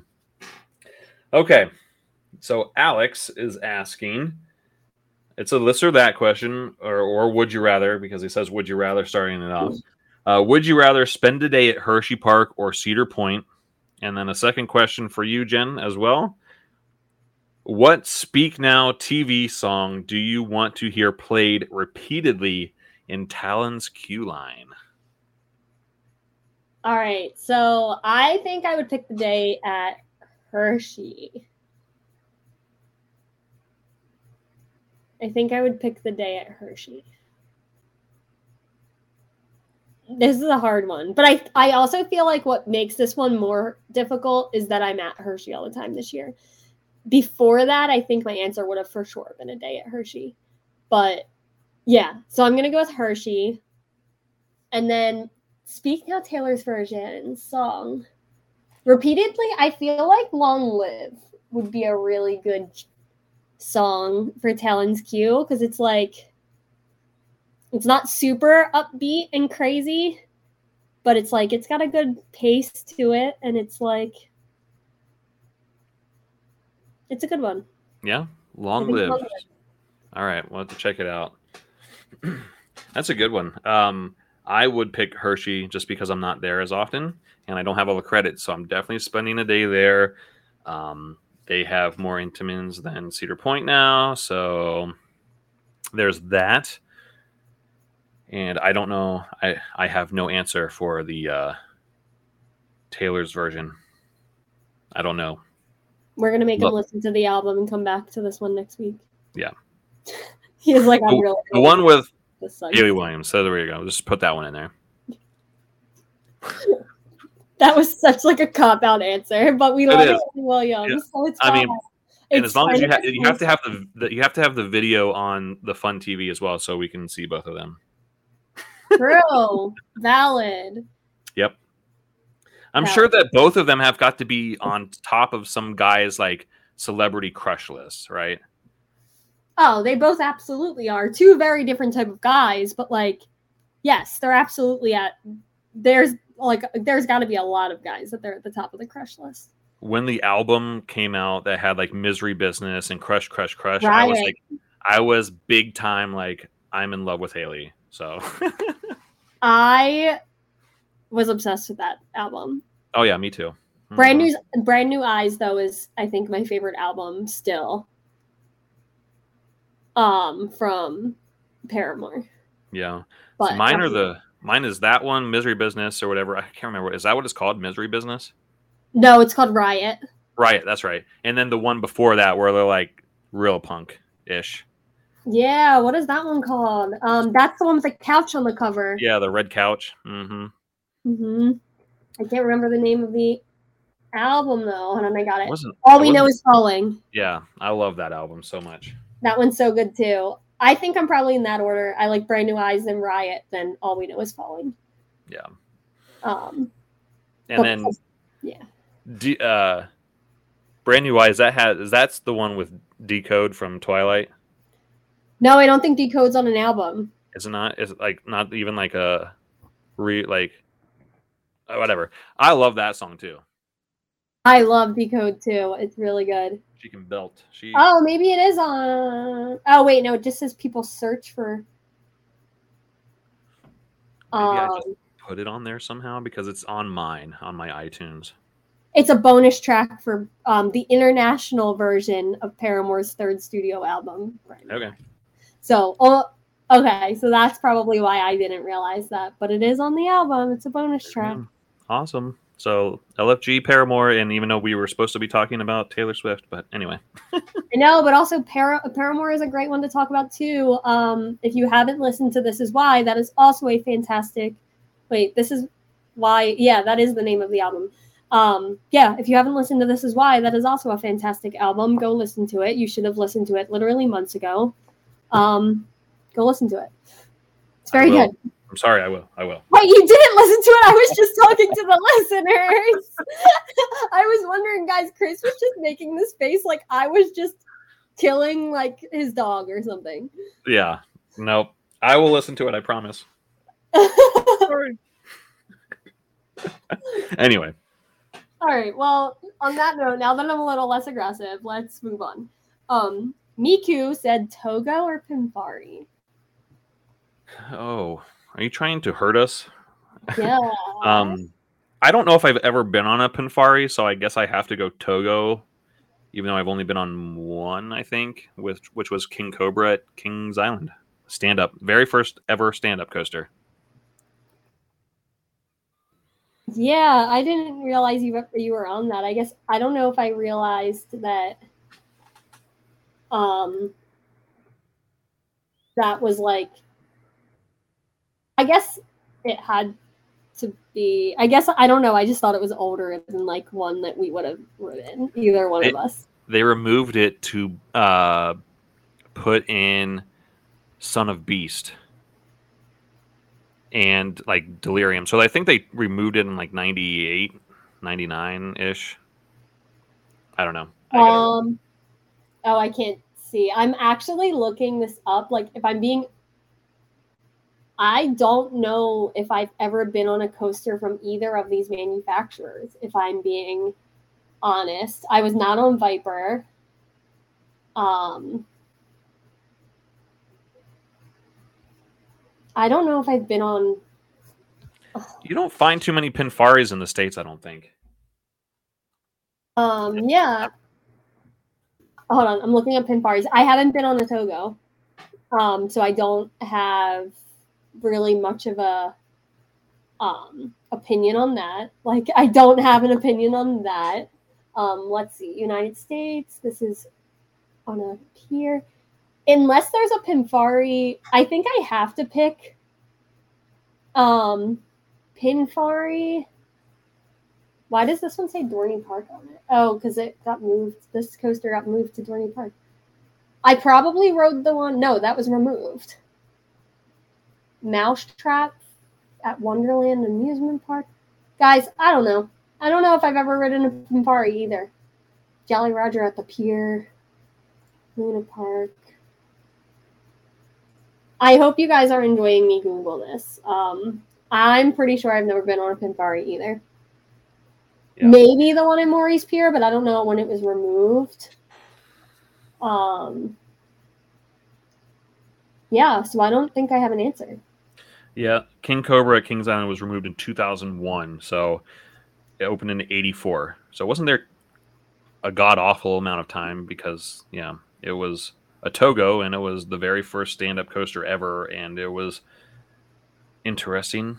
Okay, so Alex is asking. It's a this or that question, or or would you rather? Because he says, "Would you rather?" Starting it off. Uh, would you rather spend a day at Hershey Park or Cedar Point? And then a second question for you, Jenn, as well. What Speak Now TV song do you want to hear played repeatedly in Talon's queue line? All right, so I think I would pick the day at Hershey. I think I would pick the day at Hershey. Mm. This is a hard one, but I I also feel like what makes this one more difficult is that I'm at Hershey all the time this year. Before that, I think my answer would have for sure been a day at Hershey. But yeah, so I'm gonna go with Hershey. And then Speak Now Taylor's version song. Repeatedly, I feel like Long Live would be a really good song for Talon's Q because it's like it's not super upbeat and crazy, but it's like it's got a good pace to it and it's like it's a good one. Yeah, long live. All right, we'll have to check it out. (clears throat) That's a good one. Um, I would pick Hershey just because I'm not there as often and I don't have all the credits, so I'm definitely spending a day there. Um, they have more Intamins than Cedar Point now, so there's that. And I don't know. I I have no answer for the uh, Taylor's version. I don't know. We're gonna make him listen to the album and come back to this one next week. Yeah. (laughs) he is like, I'm The, really the one with. Hayley Williams. So there you go. Just put that one in there. (laughs) That was such like a cop out answer, but we It love is. Williams, Yeah. so it's I mean, and It's as long as you have, you have to have the, the you have to have the video on the Fun TV as well, so we can see both of them. true, (laughs) valid. Yep. I'm sure that both of them have got to be on top of some guy's like celebrity crush list, right? Oh, they both absolutely are two very different type of guys, but like, yes, they're absolutely at. There's like, there's got to be a lot of guys that they're at the top of the crush list. When the album came out that had like Misery Business and Crush Crush Crush, I was like I was big time like I'm in love with Hayley. So (laughs) I was obsessed with that album. Oh yeah, me too. Brand Mhm. new, brand new eyes though is I think my favorite album still. Um, from Paramore, Yeah. but mine are the mine is that one, Misery Business or whatever. I can't remember. Is that what it's called? Misery Business? no, it's called Riot. Riot, that's right. And then the one before that where they're like real punk ish. Yeah, what is that one called? Um, that's the one with the couch on the cover. Yeah, the red couch. Mm-hmm. Mm-hmm. I can't remember the name of the album though. Hold on, I got it. Wasn't All it we know is falling. Yeah, I love that album so much. That one's so good too. I think I'm probably in that order. I like Brand New Eyes, then Riot, then All We Know Is Falling. Yeah. Um, And then yeah, D, uh Brand New Eyes, that has is that's the one with Decode from Twilight, no, I don't think Decode's on an album. It's not? It's like not even like a re like uh, whatever. I love that song too. I love Decode too. It's really good. She can belt. She Oh, maybe it is on. Oh wait, no, it just says people search for. Maybe I Um, just put it on there somehow because it's on mine on my iTunes. it's a bonus track for um, the international version of Paramore's third studio album. Right. Okay. So, oh, okay, so that's probably why I didn't realize that, but it is on the album. It's a bonus track. Awesome. So LFG Paramore, and even though we were supposed to be talking about Taylor Swift, but anyway, (laughs) I know, but also Para- Paramore is a great one to talk about too. Um, if you haven't listened to This Is Why, that is also a fantastic. Wait, this is why? Yeah, that is the name of the album. Um, yeah, if you haven't listened to This Is Why, that is also a fantastic album. Go listen to it. You should have listened to it literally months ago. Um, go listen to it. It's very good. I'm sorry. I will. I will. Wait, you didn't listen to it. I was just talking to the (laughs) listeners. (laughs) I was wondering, guys, Chris was just making this face like I was just killing like his dog or something. Yeah. Nope. I will listen to it. I promise. Sorry. (laughs) anyway, All right. Well, on that note, now that I'm a little less aggressive, let's move on. Um, Miku said Togo or Pinfari. oh, are you trying to hurt us? Yeah. (laughs) Um, I don't know if I've ever been on a Pinfari, so I guess I have to go Togo, even though I've only been on one, I think, with which was King Cobra at Kings Island. Stand up, very first ever stand up coaster. Yeah, I didn't realize you were- you were on that. I guess I don't know if I realized that um that was like I guess it had to be I guess I don't know. I just thought it was older than like one that we would have written. either one of us. They removed it to uh, put in Son of Beast and like Delirium. So I think they removed it in like 98, 99 ish. I don't know. I Um oh I can't see. I'm actually looking this up. Like if I'm being I don't know if I've ever been on a coaster from either of these manufacturers, if I'm being honest. I was not on Viper. Um I don't know if I've been on you don't find too many Pinfaris in the States, I don't think. Um, yeah. Hold on, I'm looking at Pinfaris. I haven't been on a Togo, um, so I don't have really much of a um opinion on that. Like, I don't have an opinion on that. Um, let's see, United States. This is on a pier. Unless there's a Pinfari, I think I have to pick um Pinfari. Why does this one say Dorney Park on it? Oh, because it got moved. This coaster got moved to Dorney Park. I probably rode the one. No, that was removed. Mousetrap at Wonderland Amusement Park. Guys, I don't know. I don't know if I've ever ridden a Pinfari either. Jolly Roger at the pier. Luna Park. I hope you guys are enjoying me Google this. Um, I'm pretty sure I've never been on a Pinfari either. Yeah. Maybe the one in Morey's Pier, but I don't know when it was removed. Um, yeah, so I don't think I have an answer. Yeah, King Cobra at Kings Island was removed in 2001, so it opened in 84. So wasn't there a god awful amount of time because yeah, it was a Togo and it was the very first stand up coaster ever, and it was interesting,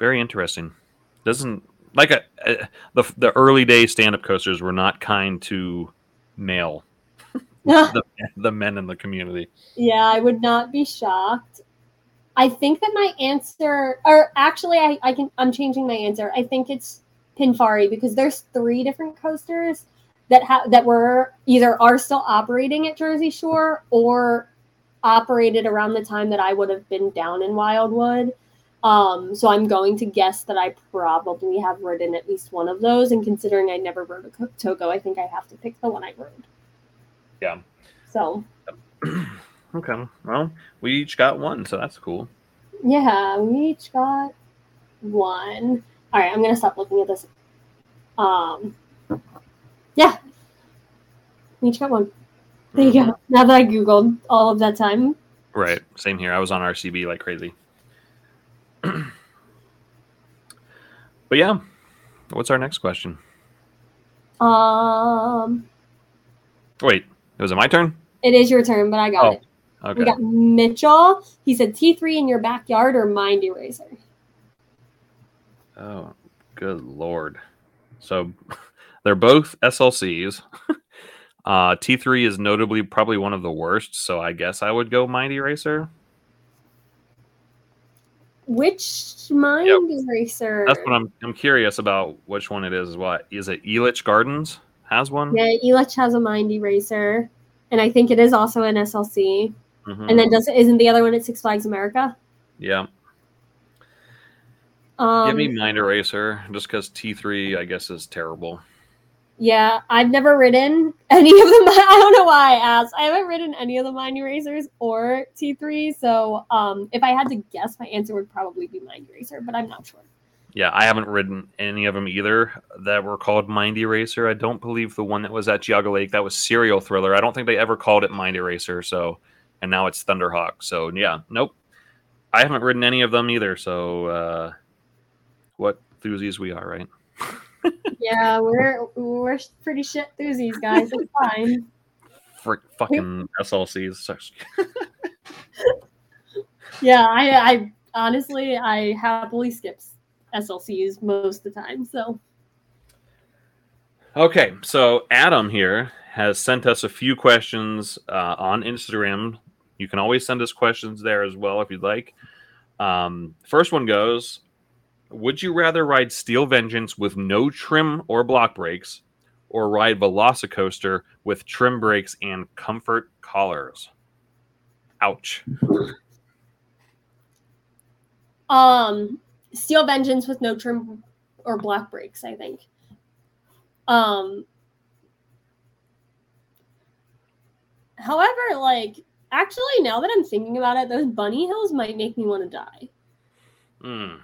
very interesting. Doesn't like a, a the the early day stand up coasters were not kind to male (laughs) (laughs) the, the men in the community. Yeah, I would not be shocked. I think that my answer, or actually, I, I can, I'm changing my answer. I think it's Pinfari because there's three different coasters that have that were either are still operating at Jersey Shore or operated around the time that I would have been down in Wildwood. Um, so I'm going to guess that I probably have ridden at least one of those. And considering I never rode a Togo, I think I have to pick the one I rode. Yeah. So (clears throat) Okay. Well, we each got one, so that's cool. yeah, we each got one. All right, I'm gonna stop looking at this. Um, yeah, we each got one. There you go. Now that I googled all of that time, Right. Same here. I was on RCDB like crazy. (clears throat) but yeah, what's our next question? um, Wait, it was it my turn? it is your turn, but I got Oh, it. Okay. We got Mitchell. He said T3 in your backyard or Mind Eraser. Oh, good lord. So (laughs) they're both SLCs. (laughs) uh, T3 is notably probably one of the worst, so I guess I would go Mind Eraser. Which Mind Eraser? That's what I'm I'm curious about which one it is. What is it? Elitch Gardens has one? Yeah, Elitch has a Mind Eraser, and I think it is also an SLC. Mhm. And then doesn't isn't the other one at Six Flags America? yeah. Um, Give me Mind Eraser just because T3, I guess, is terrible. yeah, I've never ridden any of them. (laughs) I don't know why I asked. I haven't ridden any of the Mind Erasers or T3. So um, if I had to guess, my answer would probably be Mind Eraser, but I'm not sure. Yeah, I haven't ridden any of them either that were called Mind Eraser. I don't believe the one that was at Geauga Lake that was Serial Thriller. I don't think they ever called it Mind Eraser. So, and now it's Thunderhawk. So yeah, nope. I haven't ridden any of them either. So, uh, what enthusiasts we are, right? (laughs) Yeah, we're we're pretty shit enthusiasts, guys. It's fine. Frick, fucking SLCs. (laughs) Yeah, I, I honestly I happily skip SLCs most of the time. So Okay, so Adam here has sent us a few questions uh, on Instagram. You can always send us questions there as well if you'd like. Um, first one goes Would you rather ride Steel Vengeance with no trim or block brakes or ride Velocicoaster with trim brakes and comfort collars? Ouch. um Steel Vengeance with no trim or block brakes, I think. Um however, like actually now that I'm thinking about it, those bunny hills might make me want to die. Hmm.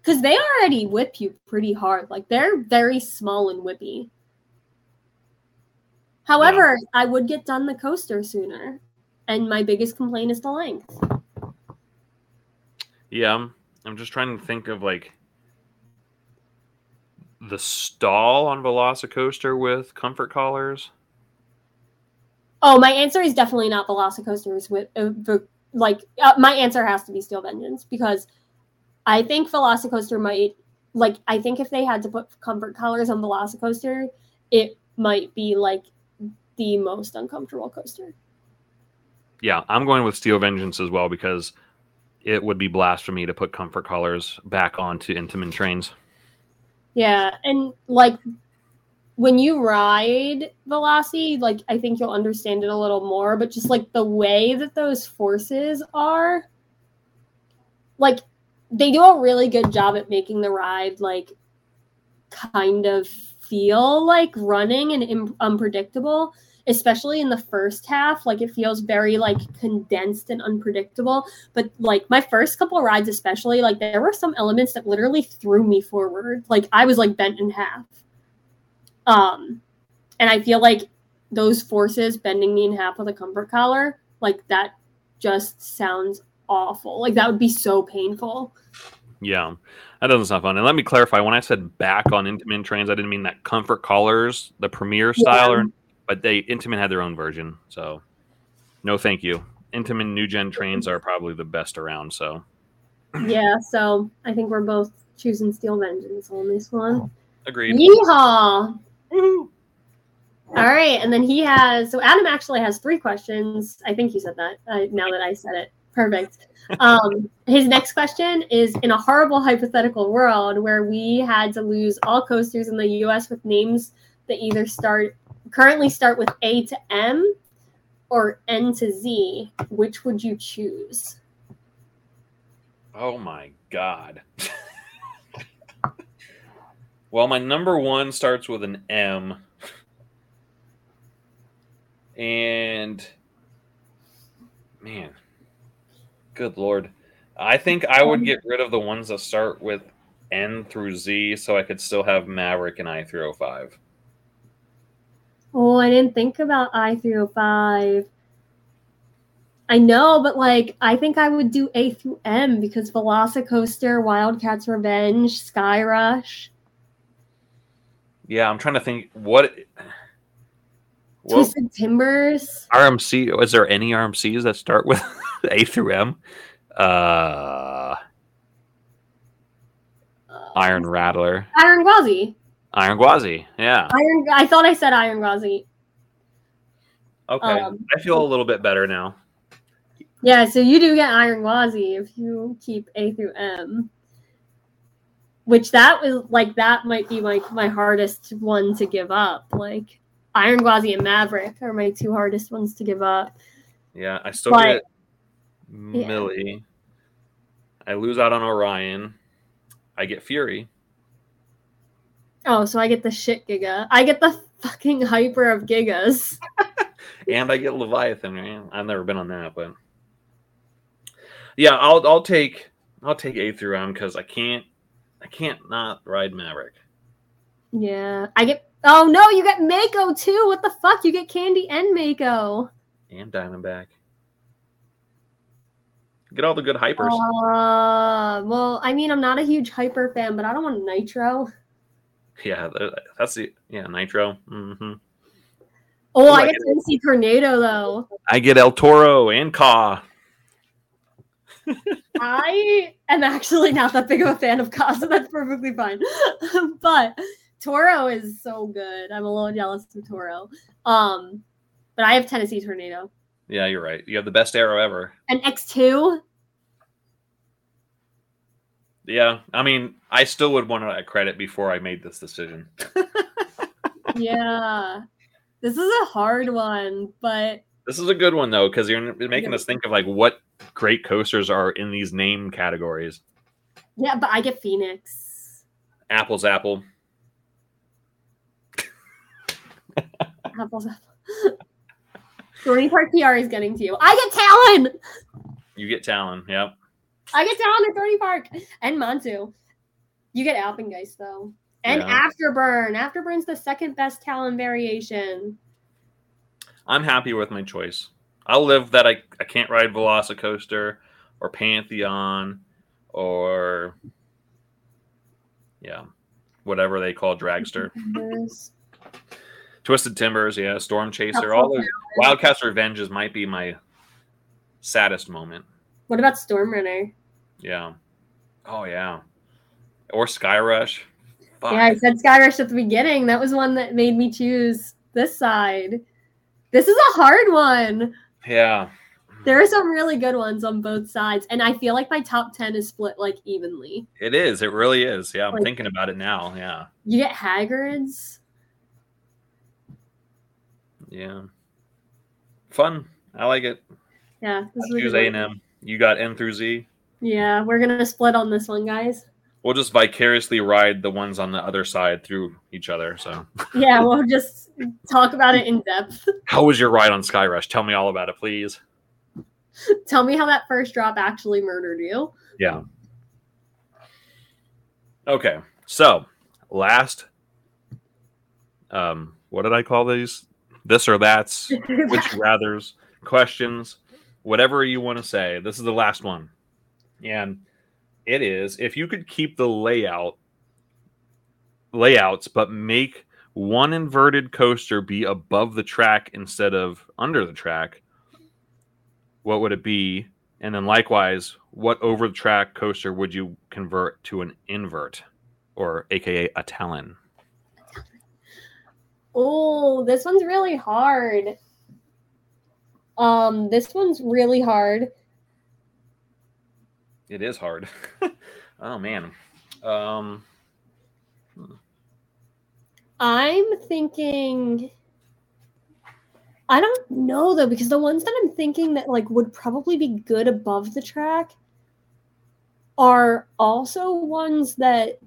Because they already whip you pretty hard. Like they're very small and whippy. However, I would get done the coaster sooner. And my biggest complaint is the length. Yeah, I'm- I'm just trying to think of like the stall on Velocicoaster with comfort collars. Oh, my answer is definitely not Velocicoasters with uh, like. Uh, my answer has to be Steel Vengeance because I think Velocicoaster might like I think if they had to put comfort collars on Velocicoaster, it might be like the most uncomfortable coaster. Yeah, I'm going with Steel Vengeance as well because it would be blasphemy to put comfort collars back onto Intamin trains. Yeah, and like when you ride Velocity, like I think you'll understand it a little more, but just like the way that those forces are, like they do a really good job at making the ride like kind of feel like running and Im- unpredictable especially in the first half. Like it feels very like condensed and unpredictable. But like my first couple rides especially like there were some elements that literally threw me forward. Like i was like bent in half um and i feel like those forces bending me in half with a comfort collar like that just sounds awful like that would be so painful Yeah, that doesn't sound fun. And let me clarify: when I said back on Intamin trains, I didn't mean that comfort collars, the premier style, or, but they Intamin had their own version. So, no, thank you. Intamin new gen trains are probably the best around. So, yeah so i think we're both choosing steel vengeance on this one agreed. yeehaw Woohoo. All right, and then he has so Adam actually has three questions. I think he said that. Uh, now that I said it, perfect. (laughs) Um, his next question is: In a horrible hypothetical world where we had to lose all coasters in the U.S. with names that either start currently start with A to M or N to Z, which would you choose? Oh my god. (laughs) well, my number one starts with an M. And man, good lord. I think I would get rid of the ones that start with N through Z so I could still have Maverick and I 305. Oh, I didn't think about I three hundred five. I know, but like I think I would do A through M because Velocicoaster, Wildcats Revenge, Sky Rush, Yeah, I'm trying to think what what Twisted Timbers. RMC is there any RMCs that start with (laughs) A through M? Uh Iron Rattler. Iron Gwazi. Iron Gwazi. Yeah. Iron. I thought I said Iron Gwazi. Okay. Um, I feel a little bit better now. Yeah, so you do get Iron Gwazi if you keep A through M. Which that was like that might be like my hardest one to give up. Like Iron Gwazi and Maverick are my two hardest ones to give up. Yeah, I still But- get Millie. I lose out on Orion. I get Fury. Oh, so I get the shit Giga. I get the fucking hyper of Gigas. (laughs) and I get Leviathan. Man. I've never been on that, but yeah, I'll I'll take I'll take A through M because I can't I can't not ride Maverick. Yeah, I get. Oh no, you get Mako too. What the fuck? You get Candy and Mako. and Diamondback. Get all the good hypers. Uh, well, I mean, I'm not a huge hyper fan, but I don't want Nitro. yeah, that's the yeah Nitro. hmm Oh, I I get Tennessee Tornado though. I get El Toro and Ka. I am actually not that big of a fan of Casa. That's perfectly fine. (laughs) but Toro is so good. I'm a little jealous of Toro. Um, but I have Tennessee Tornado Yeah, you're right. You have the best arrow ever. and X2. Yeah, I mean, I still would want that credit before I made this decision. (laughs) Yeah, this is a hard one, but This is a good one though, because you're making us think of like what great coasters are in these name categories. yeah, but I get Phoenix. Apple's apple. Apples, apple. Dorney Park PR is getting to you. I get Talon. You get Talon. Yep. I get Talon at Dorney Park and Montu. You get Alpengeist though, and Yeah. Afterburn. Afterburn's the second best Talon variation. I'm happy with my choice. I'll live that I, I can't ride Velocicoaster or Pantheon or yeah, whatever they call Dragster. Twisted Timbers, yeah, Storm Chaser, all those Wildcats Revenges might be my saddest moment. What about Storm Runner? Yeah. Oh yeah. Or Skyrush. Fuck. Yeah, I said Skyrush at the beginning. That was one that made me choose this side. This is a hard one. Yeah. There are some really good ones on both sides, and I feel like my top ten is split like evenly. It is. It really is. Yeah, I'm Like- thinking about it now. Yeah. You get Hagrid's. Yeah. Fun. I like it. Yeah, this I is a choose good A&M. You got N through Z. Yeah, we're gonna split on this one, guys. We'll just vicariously ride the ones on the other side through each other. So, Yeah, we'll just talk about it in depth. how was your ride on Sky Rush? Tell me all about it, please. Tell me how that first drop actually murdered you. Yeah. Okay. So, last um what did I call these? This or that's (laughs) which rather's questions, whatever you want to say. This is the last one. And it is if you could keep the layout layouts but make one inverted coaster be above the track instead of under the track, what would it be? And then likewise, what over the track coaster would you convert to an invert or aka a talon? Oh, this one's really hard. Um, this one's really hard. It is hard. (laughs) oh man. Um I'm thinking I don't know though, because the ones that I'm thinking that like would probably be good above the track are also ones that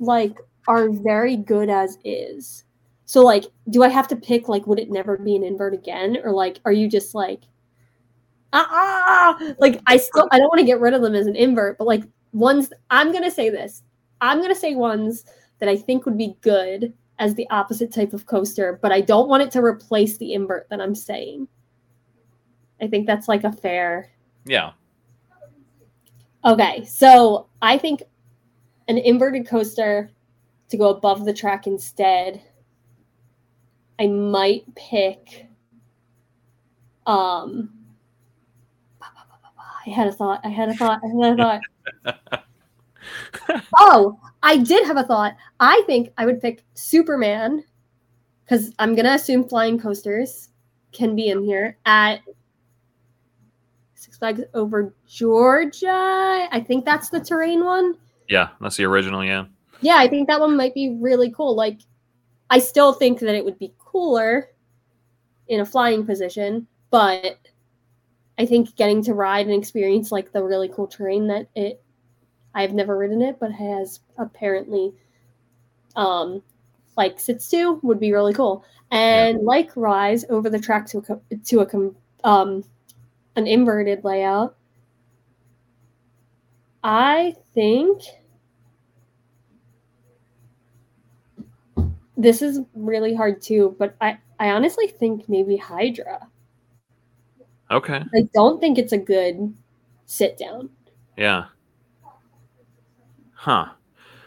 like are very good as is. So like do I have to pick like would it never be an invert again? Or like are you just like ah, ah like I still I don't want to get rid of them as an invert, but like ones I'm gonna say this. I'm gonna say ones that I think would be good as the opposite type of coaster, but I don't want it to replace the invert that I'm saying. I think that's like a fair. yeah. Okay, so I think an inverted coaster to go above the track instead. I might pick. Um. I had a thought. I had a thought. I had a thought. (laughs) oh, I did have a thought. I think I would pick Superman because I'm gonna assume flying coasters can be in here at Six Flags over Georgia. I think that's the terrain one. Yeah, that's the original, yeah. Yeah, I think that one might be really cool. Like, I still think that it would be cooler in a flying position, but I think getting to ride and experience like the really cool terrain that it I've never ridden it, but has apparently um like sits to would be really cool. And like Rise over the track to a to a com- um an inverted layout. I think this is really hard too, but I I honestly think maybe Hydra. Okay. I don't think it's a good sit down. Yeah. Huh.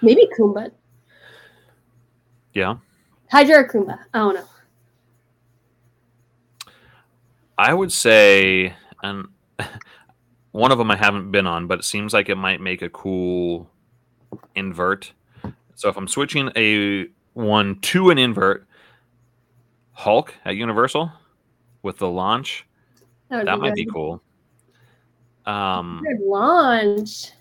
Maybe Kumba. Yeah. Hydra or Kumba. I don't know. I would say and (laughs) one of them I haven't been on, but it seems like it might make a cool invert. So if I'm switching a one to an invert, Hulk at Universal with the launch, That, that would might be be cool. Um, good launch.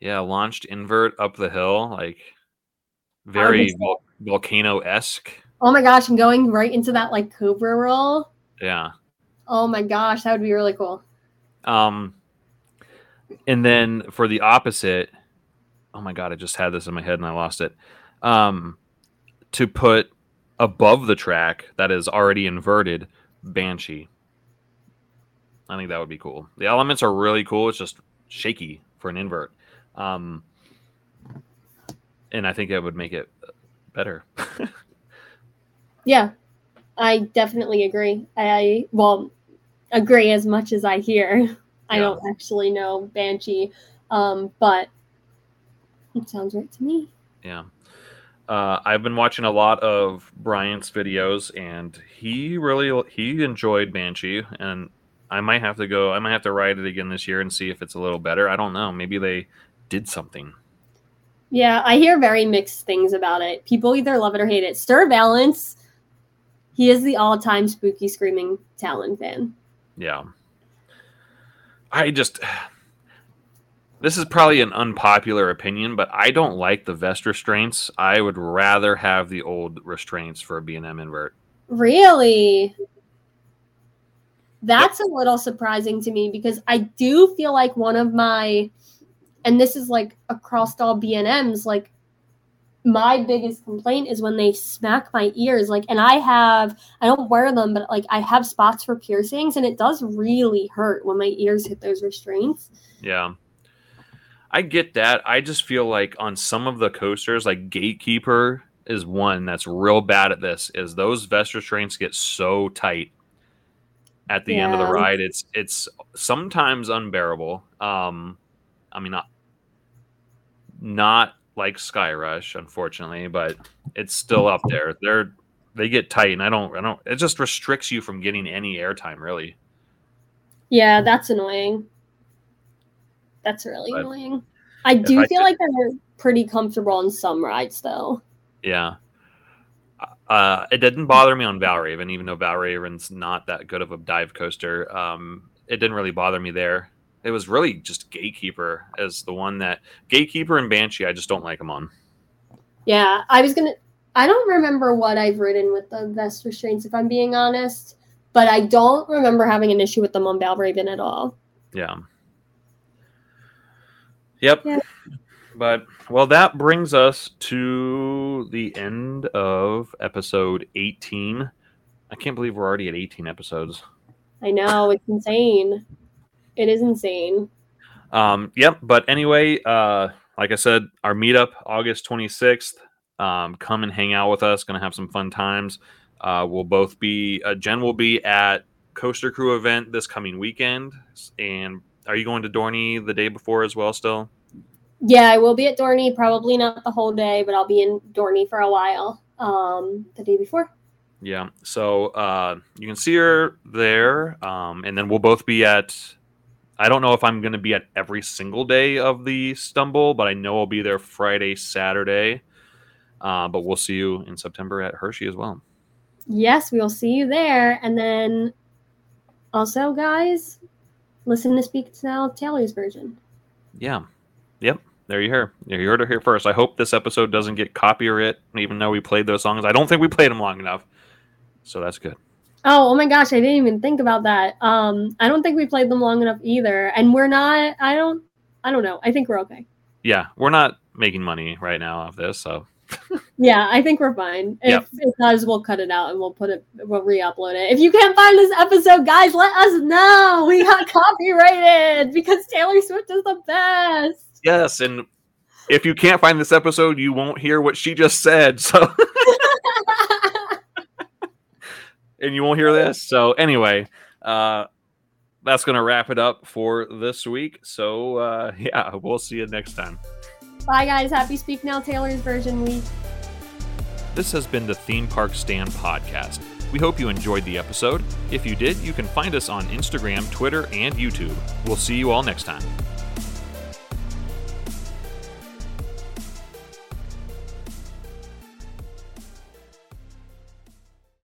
yeah, launched invert up the hill, like very vol- volcano esque. Oh my gosh, and going right into that like Cobra roll. Yeah. Oh my gosh, that would be really cool. Um, and then for the opposite, oh my god, I just had this in my head and I lost it. Um, to put above the track that is already inverted, Banshee. I think that would be cool. The elements are really cool. It's just shaky for an invert. Um, and I think that would make it better. (laughs) Yeah, I definitely agree. I well agree as much as I hear. (laughs) I don't actually know Banshee, um, but it sounds right to me. Yeah. Uh, I've been watching a lot of Bryant's videos, and he really he enjoyed Banshee, and I might have to go. I might have to ride it again this year and see if it's a little better. I don't know. Maybe they did something. Yeah, I hear very mixed things about it. People either love it or hate it. Stir Valance, he is the all-time spooky screaming Talon fan. Yeah. I just this is probably an unpopular opinion, but I don't like the vest restraints. I would rather have the old restraints for a B&M invert. Really? That's a little surprising to me because I do feel like one of my and this is like across all B&Ms like my biggest complaint is when they smack my ears like and i have i don't wear them but like i have spots for piercings and it does really hurt when my ears hit those restraints. Yeah. I get that. I just feel like on some of the coasters like gatekeeper is one that's real bad at this is those vest restraints get so tight at the yeah. end of the ride it's it's sometimes unbearable um i mean not not like Sky Rush, unfortunately, but it's still up there. They're they get tight, and I don't, I don't. It just restricts you from getting any airtime, really. Yeah, that's annoying. That's really but annoying. I do I feel like they're pretty comfortable on some rides, though. Yeah. Uh, it didn't bother me on Valraven, even though Valraven's not that good of a dive coaster. Um, it didn't really bother me there it was really just Gatekeeper as the one that Gatekeeper and Banshee. I just don't like them on. Yeah, I was gonna. I don't remember what I've ridden with the vest restraints, if I'm being honest, but I don't remember having an issue with them on Valraven at all. Yeah. Yep. Yeah. But well, that brings us to the end of episode 18. I can't believe we're already at 18 episodes. I know it's insane. It is insane. Um, yep. But anyway, uh, like I said, our meetup August 26th. Um, come and hang out with us. Going to have some fun times. Uh, we'll both be. Uh, Jenn will be at Coaster Crew event this coming weekend. And are you going to Dorney the day before as well? Still. Yeah, I will be at Dorney. Probably not the whole day, but I'll be in Dorney for a while. Um, the day before. Yeah. So uh, you can see her there, um, and then we'll both be at I don't know if I'm going to be at every single day of the stumble, but I know I'll be there Friday, Saturday. Uh, but we'll see you in September at Hershey as well. Yes, we'll see you there. And then also, guys, listen to Speak Now Taylor's version. Yeah. Yep. There you hear. You heard it here first. I hope this episode doesn't get copyright, even though we played those songs. I don't think we played them long enough. So that's good. Oh, oh my gosh, I didn't even think about that. Um, I don't think we played them long enough either, and we're not. I don't. I don't know. I think we're okay. Yeah, we're not making money right now off this, so. (laughs) yeah, I think we're fine. If yep. it does, we'll cut it out and we'll put it. We'll re-upload it. If you can't find this episode, guys, let us know. We got (laughs) copyrighted because Taylor Swift is the best. Yes, and if you can't find this episode, you won't hear what she just said. So. (laughs) and you won't hear this. So anyway, uh, that's gonna wrap it up for this week. So uh, (laughs) yeah, we'll see you next time. Bye guys. Happy Speak Now Taylor's version week. This has been the Theme Park Stand podcast. We hope you enjoyed the episode. If you did, you can find us on Instagram, Twitter, and YouTube. We'll see you all next time.